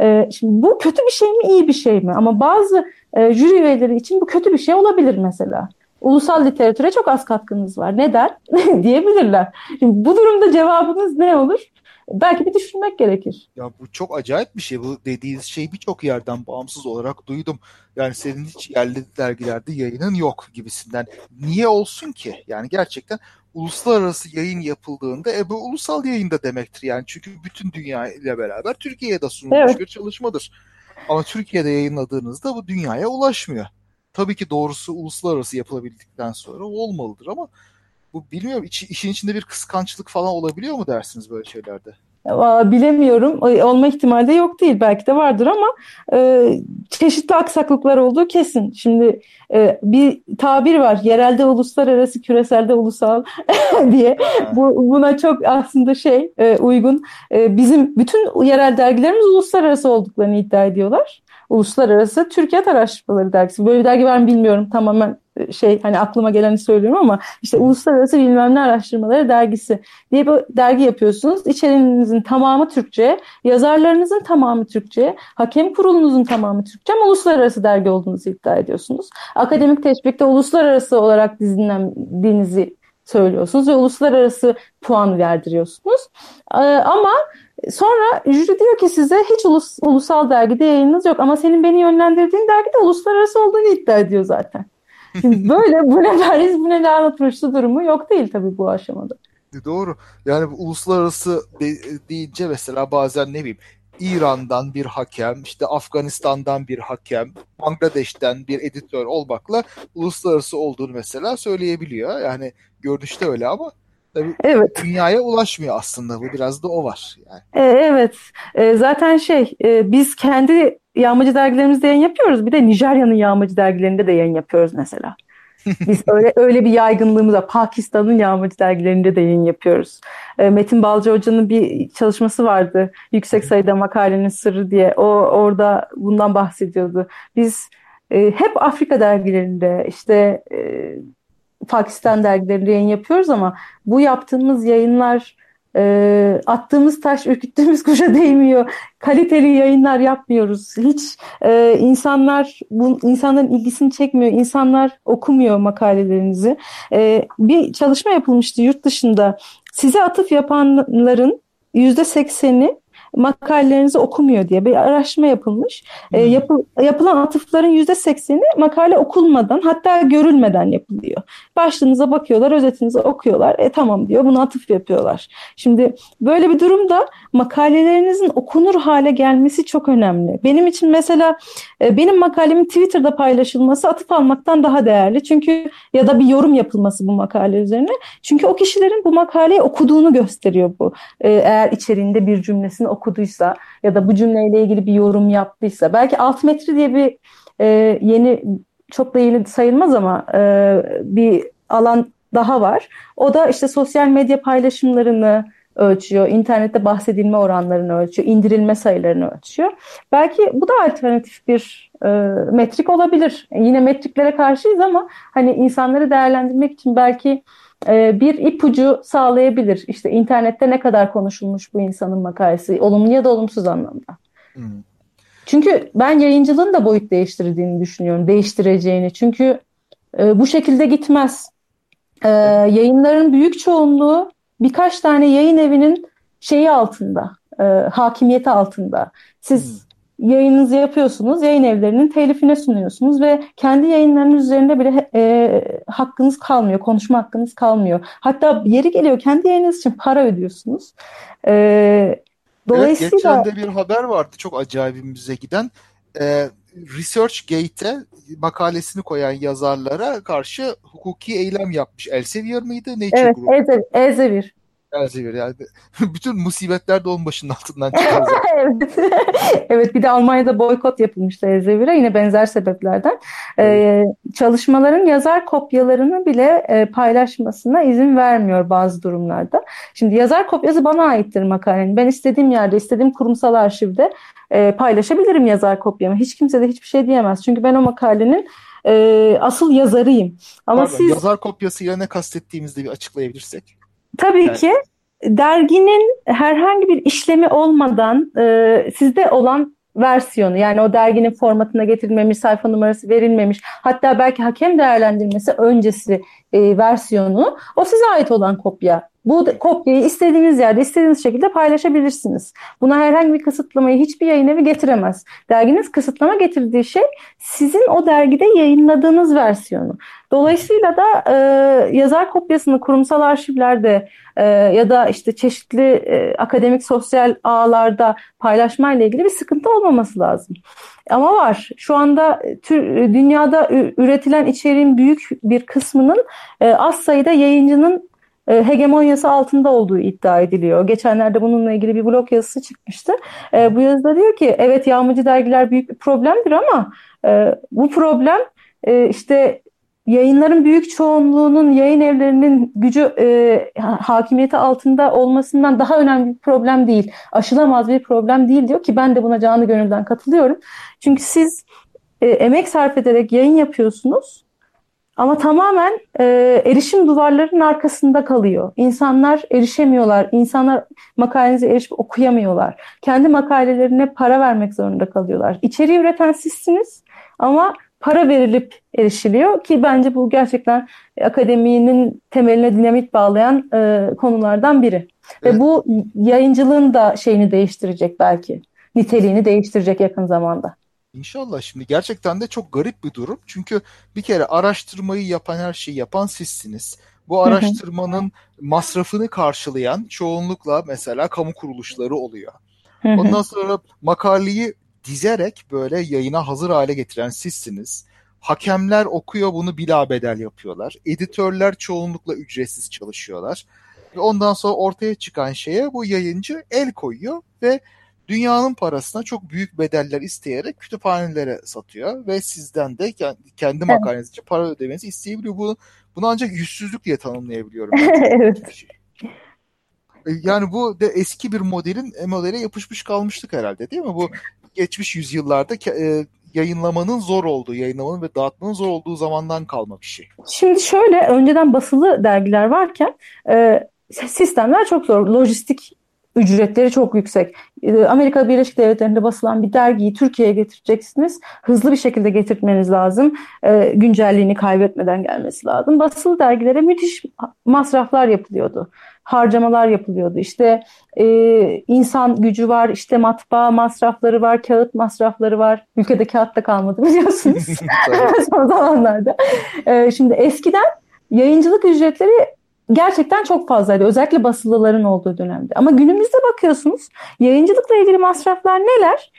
S3: Ee, şimdi bu kötü bir şey mi iyi bir şey mi? Ama bazı e, jüri üyeleri için bu kötü bir şey olabilir mesela. Ulusal literatüre çok az katkınız var. Neden? diyebilirler. Şimdi bu durumda cevabınız ne olur? Belki bir düşünmek gerekir.
S1: Ya bu çok acayip bir şey. Bu dediğiniz şey birçok yerden bağımsız olarak duydum. Yani senin hiç yerli dergilerde yayının yok gibisinden. Niye olsun ki? Yani gerçekten uluslararası yayın yapıldığında e bu ulusal yayında demektir yani. Çünkü bütün dünya ile beraber Türkiye'ye de sunulmuş evet. bir çalışmadır. Ama Türkiye'de yayınladığınızda bu dünyaya ulaşmıyor. Tabii ki doğrusu uluslararası yapılabildikten sonra olmalıdır ama bu bilmiyorum iç, işin içinde bir kıskançlık falan olabiliyor mu dersiniz böyle şeylerde?
S3: Bilemiyorum. Olma ihtimali de yok değil. Belki de vardır ama e, çeşitli aksaklıklar olduğu kesin. Şimdi e, bir tabir var. Yerelde uluslararası, küreselde ulusal diye. Bu, buna çok aslında şey e, uygun. E, bizim bütün yerel dergilerimiz uluslararası olduklarını iddia ediyorlar. Uluslararası Türkiye Araştırmaları Dergisi. Böyle bir dergi var mı bilmiyorum. Tamamen şey hani aklıma geleni söylüyorum ama işte Uluslararası Bilmem Ne Araştırmaları Dergisi diye bir dergi yapıyorsunuz. İçeriğinizin tamamı Türkçe, yazarlarınızın tamamı Türkçe, hakem kurulunuzun tamamı Türkçe ama uluslararası dergi olduğunuzu iddia ediyorsunuz. Akademik teşvikte uluslararası olarak dizinlendiğinizi söylüyorsunuz ve uluslararası puan verdiriyorsunuz. Ee, ama Sonra jüri diyor ki size hiç ulus, ulusal dergide yayınınız yok ama senin beni yönlendirdiğin dergide uluslararası olduğunu iddia ediyor zaten. Şimdi böyle bu ne bariz bu ne rüştü durumu yok değil tabii bu aşamada.
S1: Doğru. Yani bu uluslararası de, deyince mesela bazen ne bileyim İran'dan bir hakem, işte Afganistan'dan bir hakem, Bangladeş'ten bir editör olmakla uluslararası olduğunu mesela söyleyebiliyor. Yani görünüşte öyle ama Tabii evet. dünyaya ulaşmıyor aslında. Bu biraz da o var. Yani.
S3: E, evet. E, zaten şey e, biz kendi yağmacı dergilerimizde yayın yapıyoruz. Bir de Nijerya'nın yağmacı dergilerinde de yayın yapıyoruz mesela. Biz öyle öyle bir yaygınlığımız var. Pakistan'ın yağmacı dergilerinde de yayın yapıyoruz. E, Metin Balcı Hoca'nın bir çalışması vardı. Yüksek sayıda makalenin sırrı diye. O orada bundan bahsediyordu. Biz e, hep Afrika dergilerinde işte e, Pakistan dergilerinde yayın yapıyoruz ama bu yaptığımız yayınlar e, attığımız taş ürküttüğümüz kuşa değmiyor. Kaliteli yayınlar yapmıyoruz. Hiç e, insanlar bu insanların ilgisini çekmiyor. İnsanlar okumuyor makalelerinizi. E, bir çalışma yapılmıştı yurt dışında. Size atıf yapanların yüzde sekseni makalelerinizi okumuyor diye bir araştırma yapılmış. E, yapı, yapılan atıfların yüzde sekseni makale okulmadan hatta görülmeden yapılıyor. Başlığınıza bakıyorlar, özetinizi okuyorlar. E tamam diyor, bunu atıf yapıyorlar. Şimdi böyle bir durumda makalelerinizin okunur hale gelmesi çok önemli. Benim için mesela e, benim makalemin Twitter'da paylaşılması atıf almaktan daha değerli. Çünkü ya da bir yorum yapılması bu makale üzerine. Çünkü o kişilerin bu makaleyi okuduğunu gösteriyor bu. E, eğer içeriğinde bir cümlesini okuduysa ya da bu cümleyle ilgili bir yorum yaptıysa. Belki altmetri diye bir e, yeni çok da yeni sayılmaz ama e, bir alan daha var. O da işte sosyal medya paylaşımlarını ölçüyor, internette bahsedilme oranlarını ölçüyor, indirilme sayılarını ölçüyor. Belki bu da alternatif bir e, metrik olabilir. Yine metriklere karşıyız ama hani insanları değerlendirmek için belki e, bir ipucu sağlayabilir. İşte internette ne kadar konuşulmuş bu insanın makalesi, olumlu ya da olumsuz anlamda. Hmm. Çünkü ben yayıncılığın da boyut değiştirdiğini düşünüyorum, değiştireceğini. Çünkü e, bu şekilde gitmez. E, yayınların büyük çoğunluğu birkaç tane yayın evinin şeyi altında, e, hakimiyeti altında. Siz. Yayınınızı yapıyorsunuz, yayın evlerinin telifine sunuyorsunuz ve kendi yayınlarınız üzerinde bile e, hakkınız kalmıyor, konuşma hakkınız kalmıyor. Hatta yeri geliyor kendi yayınınız için para ödüyorsunuz.
S1: E, dolayısıyla... Evet, geçen de bir haber vardı çok acayibimize giden. E, ResearchGate'e makalesini koyan yazarlara karşı hukuki eylem yapmış. Elsevier mıydı? Nature
S3: evet, Group. Elsevier. Elsevier
S1: yani. Bütün musibetler de onun başının altından çıkıyor.
S3: evet. evet bir de Almanya'da boykot yapılmıştı Elsevier'e yine benzer sebeplerden. Ee, çalışmaların yazar kopyalarını bile e, paylaşmasına izin vermiyor bazı durumlarda. Şimdi yazar kopyası bana aittir makalenin. Ben istediğim yerde, istediğim kurumsal arşivde e, paylaşabilirim yazar kopyamı. Hiç kimse de hiçbir şey diyemez. Çünkü ben o makalenin e, asıl yazarıyım. Ama Pardon, siz
S1: yazar kopyasıyla ne kastettiğimizde bir açıklayabilirsek.
S3: Tabii yani... ki derginin herhangi bir işlemi olmadan e, sizde olan versiyonu yani o derginin formatına getirilmemiş, sayfa numarası verilmemiş hatta belki hakem değerlendirmesi öncesi e, versiyonu o size ait olan kopya. Bu kopyayı istediğiniz yerde istediğiniz şekilde paylaşabilirsiniz. Buna herhangi bir kısıtlamayı hiçbir yayın evi getiremez. Derginiz kısıtlama getirdiği şey sizin o dergide yayınladığınız versiyonu. Dolayısıyla da e, yazar kopyasını kurumsal arşivlerde e, ya da işte çeşitli e, akademik sosyal ağlarda paylaşmayla ilgili bir sıkıntı olmaması lazım. Ama var. Şu anda tür, dünyada üretilen içeriğin büyük bir kısmının e, az sayıda yayıncının e, hegemonyası altında olduğu iddia ediliyor. Geçenlerde bununla ilgili bir blog yazısı çıkmıştı. E, bu yazıda diyor ki evet yağmacı dergiler büyük bir problemdir ama e, bu problem e, işte yayınların büyük çoğunluğunun yayın evlerinin gücü e, hakimiyeti altında olmasından daha önemli bir problem değil. Aşılamaz bir problem değil diyor ki ben de buna canı gönülden katılıyorum. Çünkü siz e, emek sarf ederek yayın yapıyorsunuz ama tamamen e, erişim duvarlarının arkasında kalıyor. İnsanlar erişemiyorlar. İnsanlar makalenize erişip okuyamıyorlar. Kendi makalelerine para vermek zorunda kalıyorlar. İçeriği üreten sizsiniz ama para verilip erişiliyor ki bence bu gerçekten akademinin temeline dinamit bağlayan e, konulardan biri. Evet. Ve bu yayıncılığın da şeyini değiştirecek belki. Niteliğini değiştirecek yakın zamanda.
S1: İnşallah şimdi gerçekten de çok garip bir durum. Çünkü bir kere araştırmayı yapan her şeyi yapan sizsiniz. Bu araştırmanın masrafını karşılayan çoğunlukla mesela kamu kuruluşları oluyor. Ondan sonra makaleyi dizerek böyle yayına hazır hale getiren sizsiniz. Hakemler okuyor bunu bila bedel yapıyorlar. Editörler çoğunlukla ücretsiz çalışıyorlar. Ve ondan sonra ortaya çıkan şeye bu yayıncı el koyuyor ve dünyanın parasına çok büyük bedeller isteyerek kütüphanelere satıyor ve sizden de kendi makaleniz için para ödemenizi isteyebiliyor. Bunu, bunu ancak yüzsüzlük diye tanımlayabiliyorum. evet. Şey. E, yani bu de eski bir modelin e, modele yapışmış kalmıştık herhalde değil mi? Bu geçmiş yüzyıllarda e, yayınlamanın zor olduğu, yayınlamanın ve dağıtmanın zor olduğu zamandan kalma bir şey.
S3: Şimdi şöyle önceden basılı dergiler varken e, sistemler çok zor. Lojistik ücretleri çok yüksek. Ee, Amerika Birleşik Devletleri'nde basılan bir dergiyi Türkiye'ye getireceksiniz. Hızlı bir şekilde getirtmeniz lazım. Ee, güncelliğini kaybetmeden gelmesi lazım. Basılı dergilere müthiş masraflar yapılıyordu. Harcamalar yapılıyordu. İşte e, insan gücü var, işte matbaa masrafları var, kağıt masrafları var. Ülkede kağıt da kalmadı biliyorsunuz son zamanlarda. Ee, şimdi eskiden yayıncılık ücretleri gerçekten çok fazlaydı. Özellikle basılıların olduğu dönemde. Ama günümüzde bakıyorsunuz yayıncılıkla ilgili masraflar neler?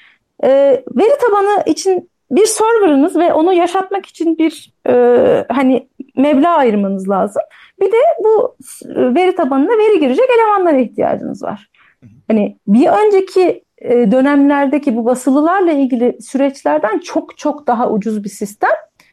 S3: E, veri tabanı için bir serverınız ve onu yaşatmak için bir e, hani meblağ ayırmanız lazım. Bir de bu veri tabanına veri girecek elemanlara ihtiyacınız var. Hani bir önceki e, dönemlerdeki bu basılılarla ilgili süreçlerden çok çok daha ucuz bir sistem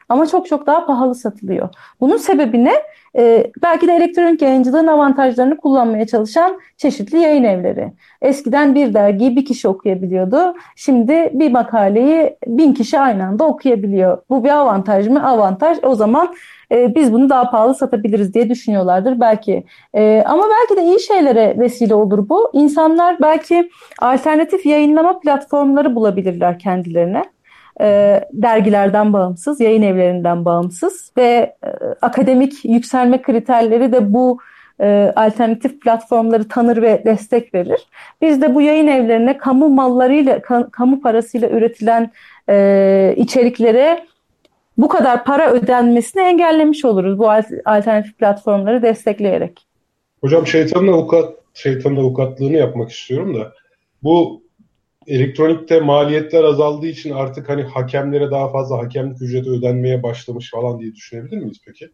S3: ama çok çok daha pahalı satılıyor. Bunun sebebi ne? Ee, belki de elektronik yayıncılığın avantajlarını kullanmaya çalışan çeşitli yayın evleri. Eskiden bir dergiyi bir kişi okuyabiliyordu. Şimdi bir makaleyi bin kişi aynı anda okuyabiliyor. Bu bir avantaj mı? Avantaj. O zaman e, biz bunu daha pahalı satabiliriz diye düşünüyorlardır belki. E, ama belki de iyi şeylere vesile olur bu. İnsanlar belki alternatif yayınlama platformları bulabilirler kendilerine e, dergilerden bağımsız, yayın evlerinden bağımsız ve e, akademik yükselme kriterleri de bu e, alternatif platformları tanır ve destek verir. Biz de bu yayın evlerine kamu mallarıyla, ka, kamu parasıyla üretilen e, içeriklere bu kadar para ödenmesini engellemiş oluruz bu alternatif platformları destekleyerek.
S2: Hocam şeytanın avukat şeytanın avukatlığını yapmak istiyorum da bu elektronikte maliyetler azaldığı için artık hani hakemlere daha fazla hakemlik ücreti ödenmeye başlamış falan diye düşünebilir miyiz peki?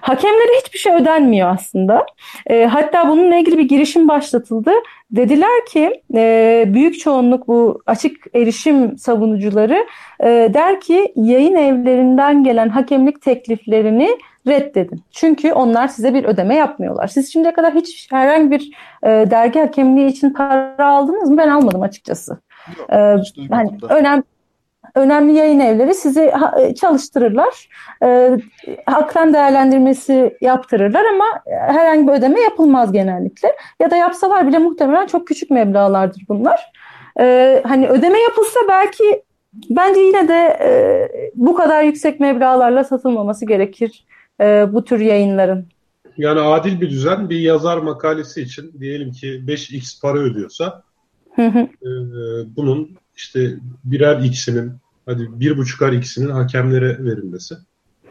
S3: Hakemlere hiçbir şey ödenmiyor aslında. E, hatta bununla ilgili bir girişim başlatıldı. Dediler ki e, büyük çoğunluk bu açık erişim savunucuları e, der ki yayın evlerinden gelen hakemlik tekliflerini reddedin. Çünkü onlar size bir ödeme yapmıyorlar. Siz şimdiye kadar hiç herhangi bir e, dergi hakemliği için para aldınız mı? Ben almadım açıkçası. Yok, ee, hani önemli önemli yayın evleri sizi e, çalıştırırlar. E, haktan değerlendirmesi yaptırırlar ama herhangi bir ödeme yapılmaz genellikle. Ya da yapsalar bile muhtemelen çok küçük meblağlardır bunlar. E, hani ödeme yapılsa belki bence yine de e, bu kadar yüksek meblağlarla satılmaması gerekir e, bu tür yayınların.
S2: Yani adil bir düzen bir yazar makalesi için diyelim ki 5x para ödüyorsa. E, bunun işte birer x'inin hadi bir buçukar x'inin hakemlere verilmesi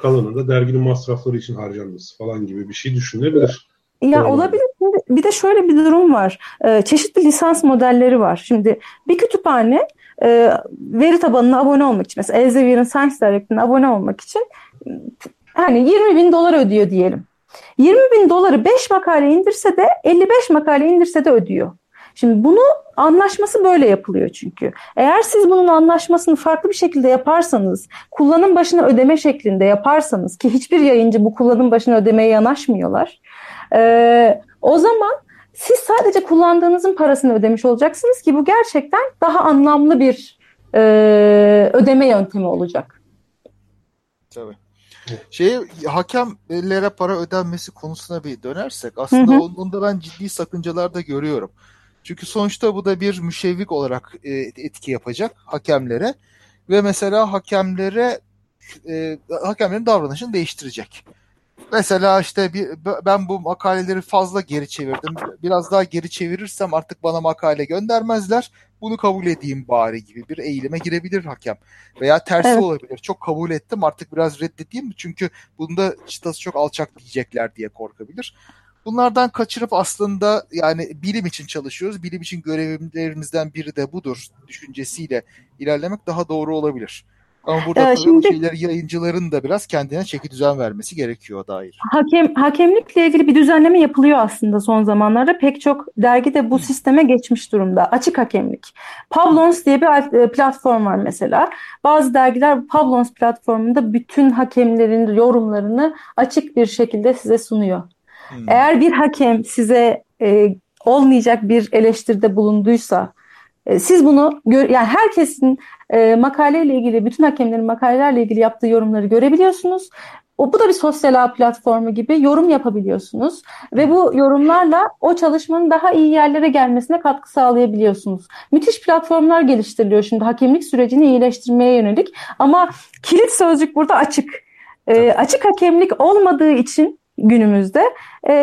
S2: kalanı da derginin masrafları için harcanması falan gibi bir şey düşünülebilir.
S3: Ya olabilir. Bir de şöyle bir durum var. Ee, çeşitli lisans modelleri var. Şimdi bir kütüphane e, veri tabanına abone olmak için mesela Elsevier'in Science Direct'ine abone olmak için hani 20 bin dolar ödüyor diyelim. 20 bin doları 5 makale indirse de 55 makale indirse de ödüyor. Şimdi bunu anlaşması böyle yapılıyor çünkü. Eğer siz bunun anlaşmasını farklı bir şekilde yaparsanız, kullanım başına ödeme şeklinde yaparsanız ki hiçbir yayıncı bu kullanım başına ödemeye yanaşmıyorlar. E, o zaman siz sadece kullandığınızın parasını ödemiş olacaksınız ki bu gerçekten daha anlamlı bir e, ödeme yöntemi olacak.
S1: Tabii. Şey hakemlere para ödenmesi konusuna bir dönersek aslında hı hı. onda ben ciddi sakıncalar da görüyorum. Çünkü sonuçta bu da bir müşevvik olarak e, etki yapacak hakemlere ve mesela hakemlere e, hakemlerin davranışını değiştirecek. Mesela işte bir, ben bu makaleleri fazla geri çevirdim. Biraz daha geri çevirirsem artık bana makale göndermezler. Bunu kabul edeyim bari gibi bir eğilime girebilir hakem. Veya tersi evet. olabilir. Çok kabul ettim artık biraz reddedeyim çünkü bunda çıtası çok alçak diyecekler diye korkabilir. Bunlardan kaçırıp aslında yani bilim için çalışıyoruz. Bilim için görevlerimizden biri de budur düşüncesiyle ilerlemek daha doğru olabilir. Ama burada ee, şimdi, şeyler yayıncıların da biraz kendine çeki düzen vermesi gerekiyor dair.
S3: Hakem hakemlikle ilgili bir düzenleme yapılıyor aslında son zamanlarda. Pek çok dergi de bu sisteme geçmiş durumda. Açık hakemlik. Pavlons diye bir e, platform var mesela. Bazı dergiler Pavlons platformunda bütün hakemlerin yorumlarını açık bir şekilde size sunuyor. Hmm. Eğer bir hakem size e, olmayacak bir eleştiride bulunduysa e, siz bunu gör, yani herkesin e, makaleyle ilgili bütün hakemlerin makalelerle ilgili yaptığı yorumları görebiliyorsunuz. o bu da bir sosyal ağ platformu gibi yorum yapabiliyorsunuz ve bu yorumlarla o çalışmanın daha iyi yerlere gelmesine katkı sağlayabiliyorsunuz. Müthiş platformlar geliştiriliyor şimdi hakemlik sürecini iyileştirmeye yönelik ama kilit sözcük burada açık. E, açık hakemlik olmadığı için günümüzde e,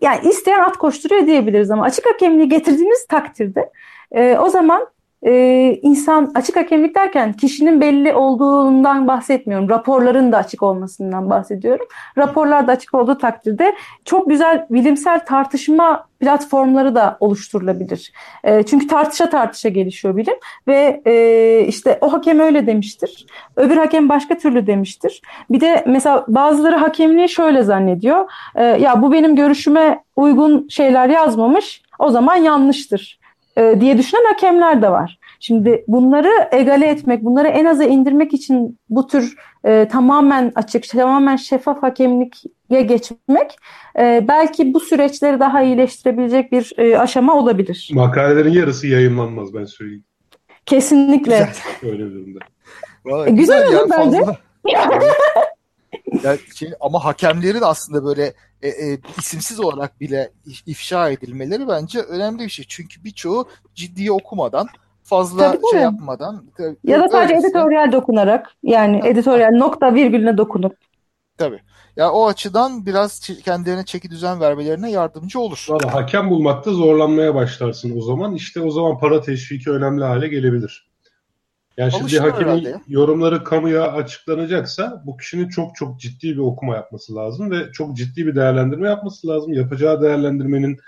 S3: yani isteyen at koşturuyor diyebiliriz ama açık hakemliği getirdiğiniz takdirde e, o zaman e, insan açık hakemlik derken kişinin belli olduğundan bahsetmiyorum. Raporların da açık olmasından bahsediyorum. Raporlar da açık olduğu takdirde çok güzel bilimsel tartışma platformları da oluşturulabilir. E, çünkü tartışa tartışa gelişiyor bilim ve e, işte o hakem öyle demiştir. Öbür hakem başka türlü demiştir. Bir de mesela bazıları hakemliği şöyle zannediyor. E, ya bu benim görüşüme uygun şeyler yazmamış o zaman yanlıştır e, diye düşünen hakemler de var. Şimdi bunları egale etmek, bunları en aza indirmek için bu tür e, tamamen açık, tamamen şeffaf hakemliğe geçmek e, belki bu süreçleri daha iyileştirebilecek bir e, aşama olabilir.
S2: Makalelerin yarısı yayınlanmaz ben söyleyeyim.
S3: Kesinlikle.
S2: Güzel. Öyle bir durumda.
S3: Vallahi güzel, güzel olur bence.
S1: ya şey, ama hakemlerin aslında böyle e, e, isimsiz olarak bile ifşa edilmeleri bence önemli bir şey. Çünkü birçoğu ciddiye okumadan fazla Tabii şey mi? yapmadan
S3: ya da sadece öylesine. editoryal dokunarak yani evet. editoryal nokta virgülüne dokunup
S1: Tabii. Ya o açıdan biraz kendilerine çeki düzen vermelerine yardımcı olur.
S2: Valla hakem bulmakta zorlanmaya başlarsın o zaman. İşte o zaman para teşviki önemli hale gelebilir. Yani şimdi Alıştı hakemin yorumları kamuya açıklanacaksa bu kişinin çok çok ciddi bir okuma yapması lazım ve çok ciddi bir değerlendirme yapması lazım. Yapacağı değerlendirmenin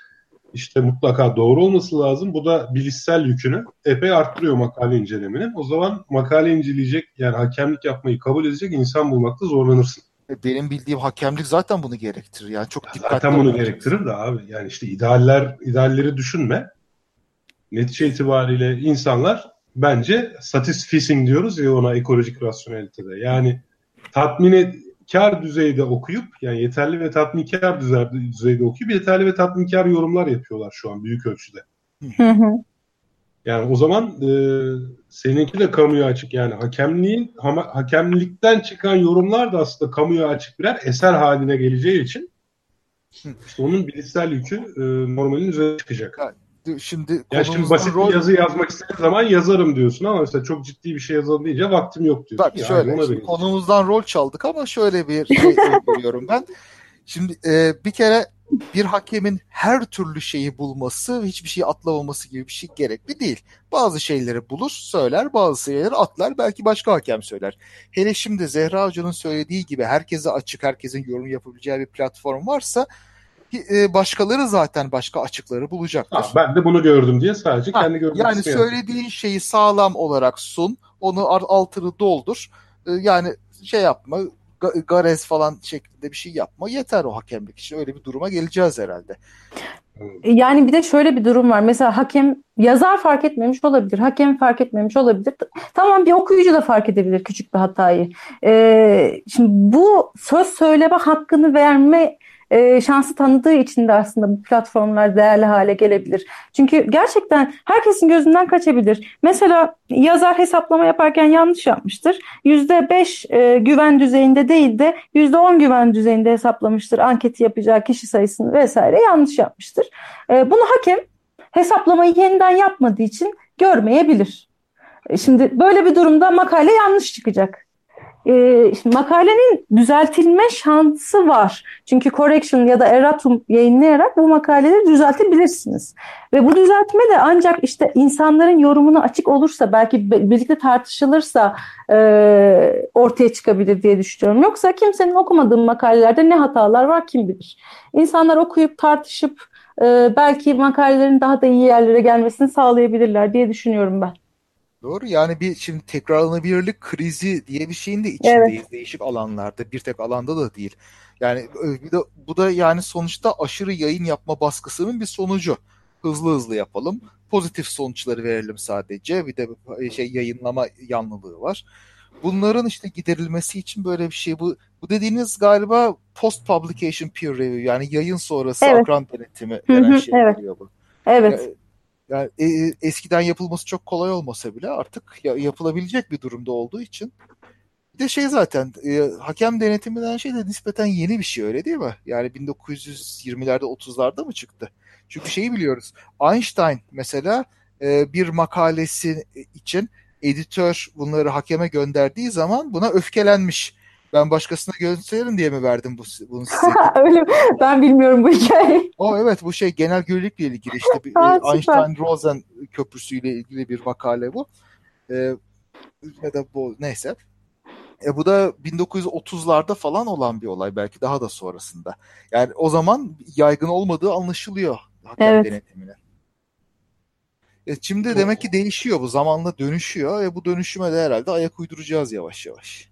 S2: işte mutlaka doğru olması lazım. Bu da bilişsel yükünü epey arttırıyor makale incelemenin. O zaman makale inceleyecek yani hakemlik yapmayı kabul edecek insan bulmakta zorlanırsın.
S1: E, benim bildiğim hakemlik zaten bunu gerektirir. Yani çok dikkatli
S2: Zaten bunu gerektirir de abi. Yani işte idealler idealleri düşünme. Netice itibariyle insanlar bence satisfying diyoruz ya ona ekolojik rasyonelitede. Yani tatmin et, kar düzeyde okuyup yani yeterli ve tatminkar düzeyde okuyup yeterli ve tatminkar yorumlar yapıyorlar şu an büyük ölçüde. Yani o zaman e, seninki de kamuya açık yani hakemliğin ha, hakemlikten çıkan yorumlar da aslında kamuya açık birer eser haline geleceği için işte onun bilişsel yükü e, normalin üzerine çıkacak.
S1: Şimdi
S2: ya şimdi basit rol... bir yazı yazmak istediğin zaman yazarım diyorsun ama mesela çok ciddi bir şey yazalım deyince vaktim yok diyorsun.
S1: Tabii şöyle yani konumuzdan rol çaldık ama şöyle bir şey görüyorum ben. Şimdi e, bir kere bir hakemin her türlü şeyi bulması, hiçbir şeyi atlamaması gibi bir şey gerekli değil. Bazı şeyleri bulur, söyler, bazı şeyleri atlar, belki başka hakem söyler. Hele şimdi Zehra Hoca'nın söylediği gibi herkese açık, herkesin yorum yapabileceği bir platform varsa e, başkaları zaten başka açıkları bulacaktır. Ha,
S2: ben de bunu gördüm diye sadece ha, kendi görmek
S1: Yani söylediğin şeyi sağlam olarak sun, onu altını doldur. E, yani şey yapma, Garez falan şeklinde bir şey yapma. Yeter o hakemlik için. Öyle bir duruma geleceğiz herhalde.
S3: Yani bir de şöyle bir durum var. Mesela hakem yazar fark etmemiş olabilir. Hakem fark etmemiş olabilir. Tamam bir okuyucu da fark edebilir küçük bir hatayı. Ee, şimdi bu söz söyleme hakkını verme e, şansı tanıdığı için de aslında bu platformlar değerli hale gelebilir. Çünkü gerçekten herkesin gözünden kaçabilir. Mesela yazar hesaplama yaparken yanlış yapmıştır. %5 e, güven düzeyinde değil de %10 güven düzeyinde hesaplamıştır. Anketi yapacağı kişi sayısını vesaire yanlış yapmıştır. E, bunu hakem hesaplamayı yeniden yapmadığı için görmeyebilir. Şimdi böyle bir durumda makale yanlış çıkacak e, şimdi makalenin düzeltilme şansı var. Çünkü correction ya da erratum yayınlayarak bu makaleleri düzeltebilirsiniz. Ve bu düzeltme de ancak işte insanların yorumuna açık olursa, belki birlikte tartışılırsa e, ortaya çıkabilir diye düşünüyorum. Yoksa kimsenin okumadığı makalelerde ne hatalar var kim bilir. İnsanlar okuyup tartışıp e, belki makalelerin daha da iyi yerlere gelmesini sağlayabilirler diye düşünüyorum ben.
S1: Doğru yani bir şimdi tekrarlanabilirlik krizi diye bir şeyin de içindeyiz evet. değişik alanlarda bir tek alanda da değil. Yani bir de, bu da yani sonuçta aşırı yayın yapma baskısının bir sonucu. Hızlı hızlı yapalım. Pozitif sonuçları verelim sadece. Bir de şey yayınlama yanlılığı var. Bunların işte giderilmesi için böyle bir şey bu bu dediğiniz galiba post publication peer review yani yayın sonrası evet. akran denetimi denen şey
S3: evet. bu. Evet. Yani,
S1: yani e, e, eskiden yapılması çok kolay olmasa bile artık ya, yapılabilecek bir durumda olduğu için Bir de şey zaten e, hakem denetimi denen şey de nispeten yeni bir şey öyle değil mi? Yani 1920'lerde 30'larda mı çıktı? Çünkü şeyi biliyoruz. Einstein mesela e, bir makalesi için editör bunları hakeme gönderdiği zaman buna öfkelenmiş. Ben başkasına gösteririm diye mi verdim bu, bunu size?
S3: Öyle Ben bilmiyorum bu hikayeyi.
S1: O evet bu şey genel görelilikle ilgili işte bir, Einstein-Rosen köprüsüyle ilgili bir makale bu. Ee, ya da bu neyse. E, bu da 1930'larda falan olan bir olay belki daha da sonrasında. Yani o zaman yaygın olmadığı anlaşılıyor hakem evet. denetimine. E, şimdi demek ki değişiyor bu zamanla dönüşüyor ve bu dönüşüme de herhalde ayak uyduracağız yavaş yavaş.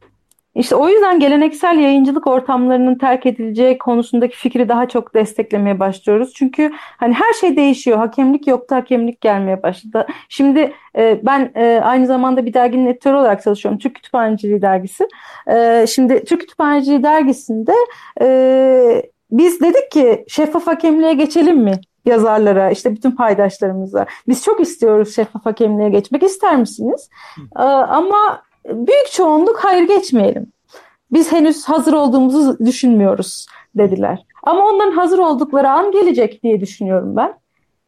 S3: İşte o yüzden geleneksel yayıncılık ortamlarının terk edileceği konusundaki fikri daha çok desteklemeye başlıyoruz. Çünkü hani her şey değişiyor. Hakemlik yoktu, hakemlik gelmeye başladı. Şimdi e, ben e, aynı zamanda bir derginin editörü olarak çalışıyorum. Türk Kütüphaneciliği dergisi. E, şimdi Türk Kütüphaneciliği dergisinde e, biz dedik ki şeffaf hakemliğe geçelim mi? yazarlara, işte bütün paydaşlarımıza. Biz çok istiyoruz şeffaf hakemliğe geçmek. ister misiniz? Ee, ama büyük çoğunluk hayır geçmeyelim. Biz henüz hazır olduğumuzu düşünmüyoruz dediler. Ama onların hazır oldukları an gelecek diye düşünüyorum ben.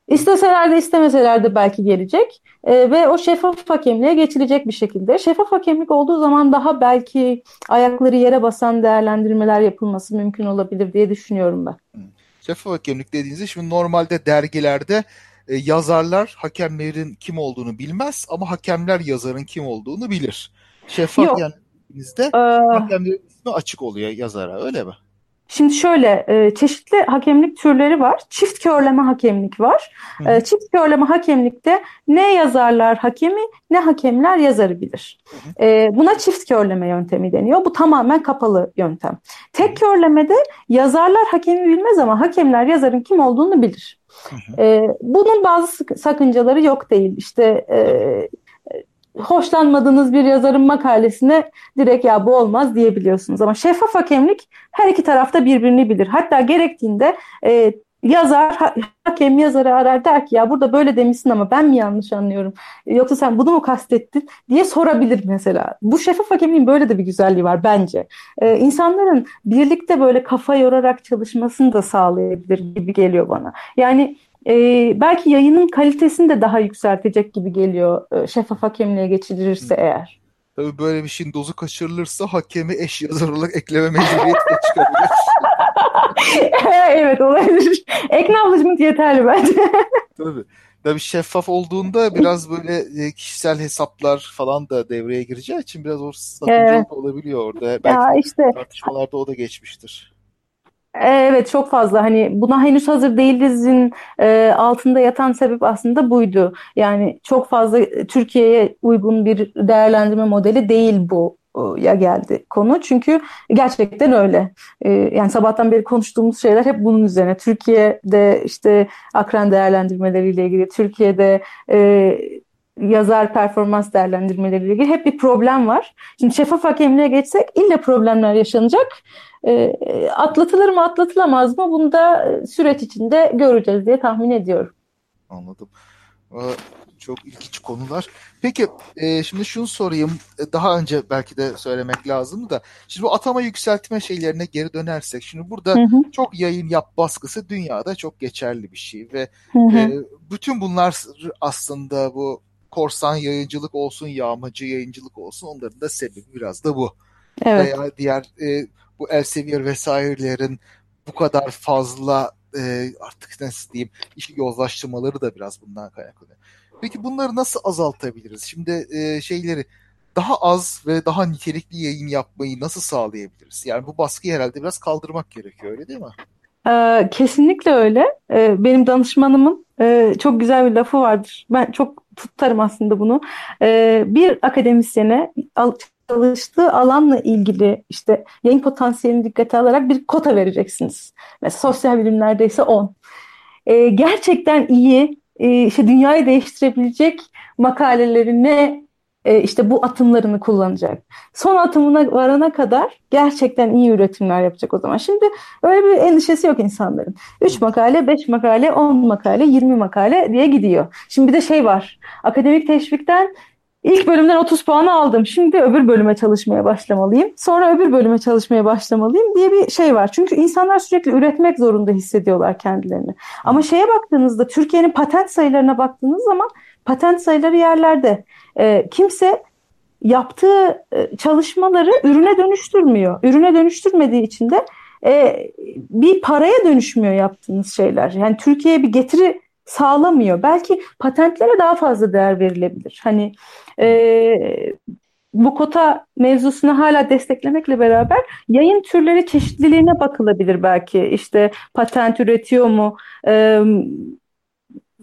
S3: İsteseler de istemeseler de belki gelecek e, ve o şeffaf hakemliğe geçilecek bir şekilde. Şeffaf hakemlik olduğu zaman daha belki ayakları yere basan değerlendirmeler yapılması mümkün olabilir diye düşünüyorum ben.
S1: Şeffaf hakemlik dediğinizde şimdi normalde dergilerde e, yazarlar hakemlerin kim olduğunu bilmez ama hakemler yazarın kim olduğunu bilir. Şeffaf Yok. yendiğinizde ee, hakemlerin ismi açık oluyor yazara öyle mi?
S3: Şimdi şöyle e, çeşitli hakemlik türleri var. Çift körleme hakemlik var. Hı. E, çift körleme hakemlikte ne yazarlar hakemi ne hakemler yazarı bilir. Hı. E, buna çift körleme yöntemi deniyor. Bu tamamen kapalı yöntem. Tek körlemede yazarlar hakemi bilmez ama hakemler yazarın kim olduğunu bilir. Hı hı. Bunun bazı sakıncaları yok değil. İşte hoşlanmadığınız bir yazarın makalesine direkt ya bu olmaz diyebiliyorsunuz. Ama şeffaf hakemlik her iki tarafta birbirini bilir. Hatta gerektiğinde e, yazar hakem yazarı arar der ki ya burada böyle demişsin ama ben mi yanlış anlıyorum yoksa sen bunu mu kastettin diye sorabilir mesela. Bu şeffaf hakemliğin böyle de bir güzelliği var bence. Ee, insanların birlikte böyle kafa yorarak çalışmasını da sağlayabilir gibi geliyor bana. Yani e, belki yayının kalitesini de daha yükseltecek gibi geliyor e, şeffaf hakemliğe geçilirse eğer.
S1: Tabii böyle bir şeyin dozu kaçırılırsa hakemi eş yazar olarak ekleme mecburiyeti de çıkabilir.
S3: evet olabilir. Acknowledgement yeterli bence.
S1: Tabii. Tabii şeffaf olduğunda biraz böyle e, kişisel hesaplar falan da devreye gireceği için biraz o sakıncalı evet. olabiliyor orada. Belki ya işte, tartışmalarda o da geçmiştir.
S3: Evet çok fazla hani buna henüz hazır değilizin e, altında yatan sebep aslında buydu. Yani çok fazla Türkiye'ye uygun bir değerlendirme modeli değil bu ya geldi konu. Çünkü gerçekten öyle. Ee, yani sabahtan beri konuştuğumuz şeyler hep bunun üzerine. Türkiye'de işte akran değerlendirmeleriyle ilgili, Türkiye'de e, yazar performans değerlendirmeleriyle ilgili hep bir problem var. Şimdi şeffaf hakemliğe geçsek ille problemler yaşanacak. E, atlatılır mı atlatılamaz mı bunu da süreç içinde göreceğiz diye tahmin ediyorum.
S1: Anladım. Ee, çok ilginç konular. Peki e, şimdi şunu sorayım. E, daha önce belki de söylemek lazım da. Şimdi bu atama yükseltme şeylerine geri dönersek. Şimdi burada hı hı. çok yayın yap baskısı dünyada çok geçerli bir şey. Ve hı hı. E, bütün bunlar aslında bu korsan yayıncılık olsun, yağmacı yayıncılık olsun onların da sebebi biraz da bu. Evet. Veya diğer e, bu Elsevier vesairelerin bu kadar fazla e, artık nasıl diyeyim işi yozlaştırmaları da biraz bundan kaynaklanıyor. Peki bunları nasıl azaltabiliriz? Şimdi e, şeyleri daha az ve daha nitelikli yayın yapmayı nasıl sağlayabiliriz? Yani bu baskıyı herhalde biraz kaldırmak gerekiyor öyle değil mi?
S3: Ee, kesinlikle öyle. Ee, benim danışmanımın e, çok güzel bir lafı vardır. Ben çok tutarım aslında bunu. Ee, bir akademisyene çalıştığı alanla ilgili işte yayın potansiyelini dikkate alarak bir kota vereceksiniz. Mesela sosyal bilimlerde ise 10. Gerçekten iyi e, işte dünyayı değiştirebilecek makalelerine e, işte bu atımlarını kullanacak. Son atımına varana kadar gerçekten iyi üretimler yapacak o zaman. Şimdi öyle bir endişesi yok insanların. 3 makale, 5 makale, 10 makale, 20 makale diye gidiyor. Şimdi bir de şey var. Akademik teşvikten İlk bölümden 30 puan aldım. Şimdi öbür bölüme çalışmaya başlamalıyım. Sonra öbür bölüme çalışmaya başlamalıyım diye bir şey var. Çünkü insanlar sürekli üretmek zorunda hissediyorlar kendilerini. Ama şeye baktığınızda Türkiye'nin patent sayılarına baktığınız zaman patent sayıları yerlerde. E, kimse yaptığı e, çalışmaları ürüne dönüştürmüyor. Ürüne dönüştürmediği için de e, bir paraya dönüşmüyor yaptığınız şeyler. Yani Türkiye'ye bir getiri sağlamıyor. Belki patentlere daha fazla değer verilebilir. Hani e, bu kota mevzusunu hala desteklemekle beraber yayın türleri çeşitliliğine bakılabilir belki. İşte patent üretiyor mu? E,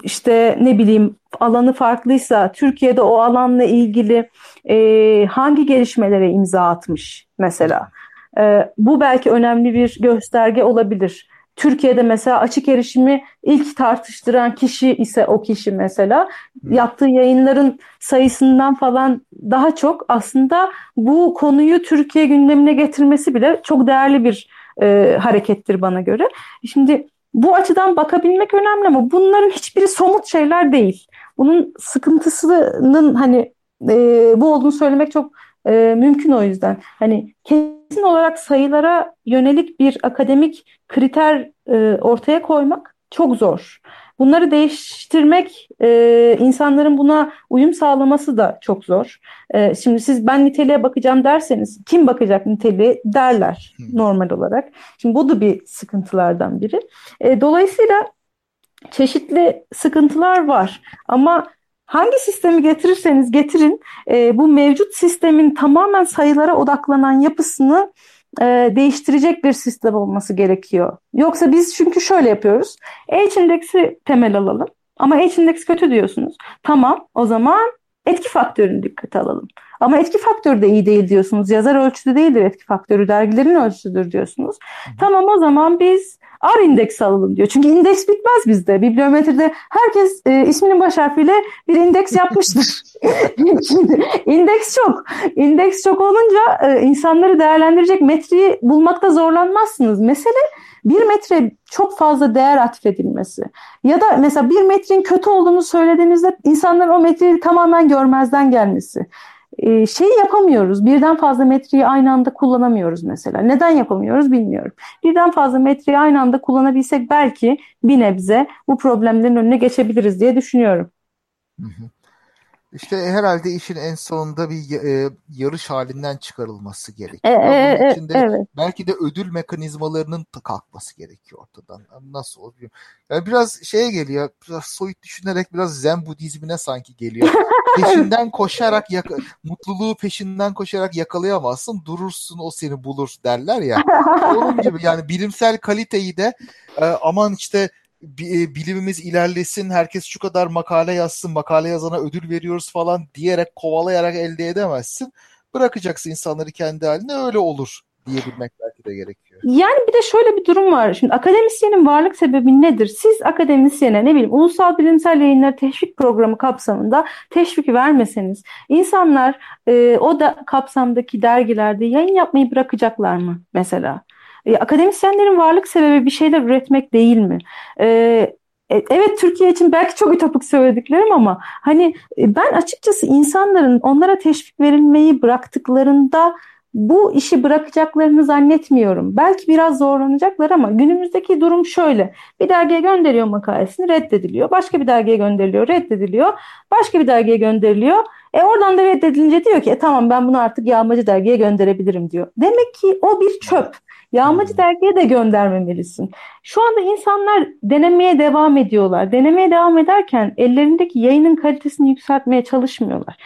S3: işte ne bileyim alanı farklıysa Türkiye'de o alanla ilgili e, hangi gelişmelere imza atmış mesela. E, bu belki önemli bir gösterge olabilir. Türkiye'de mesela açık erişimi ilk tartıştıran kişi ise o kişi mesela yaptığı yayınların sayısından falan daha çok aslında bu konuyu Türkiye gündemine getirmesi bile çok değerli bir e, harekettir bana göre. Şimdi bu açıdan bakabilmek önemli ama bunların hiçbiri somut şeyler değil. Bunun sıkıntısının hani e, bu olduğunu söylemek çok e, mümkün o yüzden. Hani kesin olarak sayılara yönelik bir akademik kriter e, ortaya koymak çok zor. Bunları değiştirmek, e, insanların buna uyum sağlaması da çok zor. E, şimdi siz ben niteliğe bakacağım derseniz kim bakacak niteliğe derler normal olarak. Şimdi bu da bir sıkıntılardan biri. E, dolayısıyla çeşitli sıkıntılar var ama hangi sistemi getirirseniz getirin e, bu mevcut sistemin tamamen sayılara odaklanan yapısını e, değiştirecek bir sistem olması gerekiyor. Yoksa biz çünkü şöyle yapıyoruz. H indeksi temel alalım. Ama H indeksi kötü diyorsunuz. Tamam o zaman etki faktörünü dikkate alalım. Ama etki faktörü de iyi değil diyorsunuz. Yazar ölçüsü değildir etki faktörü. Dergilerin ölçüsüdür diyorsunuz. Tamam o zaman biz R indeksi alalım diyor. Çünkü indeks bitmez bizde. Bibliometride herkes e, isminin baş harfiyle bir indeks yapmıştır. İndeks çok. İndeks çok olunca e, insanları değerlendirecek metreyi bulmakta zorlanmazsınız. Mesele bir metre çok fazla değer atfedilmesi. Ya da mesela bir metrenin kötü olduğunu söylediğinizde insanların o metreyi tamamen görmezden gelmesi e, şeyi yapamıyoruz. Birden fazla metreyi aynı anda kullanamıyoruz mesela. Neden yapamıyoruz bilmiyorum. Birden fazla metreyi aynı anda kullanabilsek belki bir nebze bu problemlerin önüne geçebiliriz diye düşünüyorum. Hı hı.
S1: İşte herhalde işin en sonunda bir e, yarış halinden çıkarılması gerekiyor. E, e, Bunun için de evet. belki de ödül mekanizmalarının kalkması gerekiyor ortadan. Nasıl oluyor? Yani biraz şeye geliyor, biraz soyut düşünerek biraz Zen Budizmine sanki geliyor. Peşinden koşarak, yak mutluluğu peşinden koşarak yakalayamazsın, durursun o seni bulur derler ya. Onun gibi yani bilimsel kaliteyi de e, aman işte e, bilimimiz ilerlesin, herkes şu kadar makale yazsın, makale yazana ödül veriyoruz falan diyerek kovalayarak elde edemezsin. Bırakacaksın insanları kendi haline öyle olur diyebilmek belki de gerekiyor.
S3: Yani bir de şöyle bir durum var. Şimdi akademisyenin varlık sebebi nedir? Siz akademisyene ne bileyim ulusal bilimsel yayınları teşvik programı kapsamında teşvik vermeseniz insanlar e, o da kapsamdaki dergilerde yayın yapmayı bırakacaklar mı mesela? E, akademisyenlerin varlık sebebi bir şeyler üretmek değil mi? E, e, evet Türkiye için belki çok ütopik söylediklerim ama hani e, ben açıkçası insanların onlara teşvik verilmeyi bıraktıklarında bu işi bırakacaklarını zannetmiyorum. Belki biraz zorlanacaklar ama günümüzdeki durum şöyle. Bir dergiye gönderiyor makalesini reddediliyor. Başka bir dergiye gönderiliyor reddediliyor. Başka bir dergiye gönderiliyor. E oradan da reddedilince diyor ki e, tamam ben bunu artık yağmacı dergiye gönderebilirim diyor. Demek ki o bir çöp. Yağmacı dergiye de göndermemelisin. Şu anda insanlar denemeye devam ediyorlar. Denemeye devam ederken ellerindeki yayının kalitesini yükseltmeye çalışmıyorlar.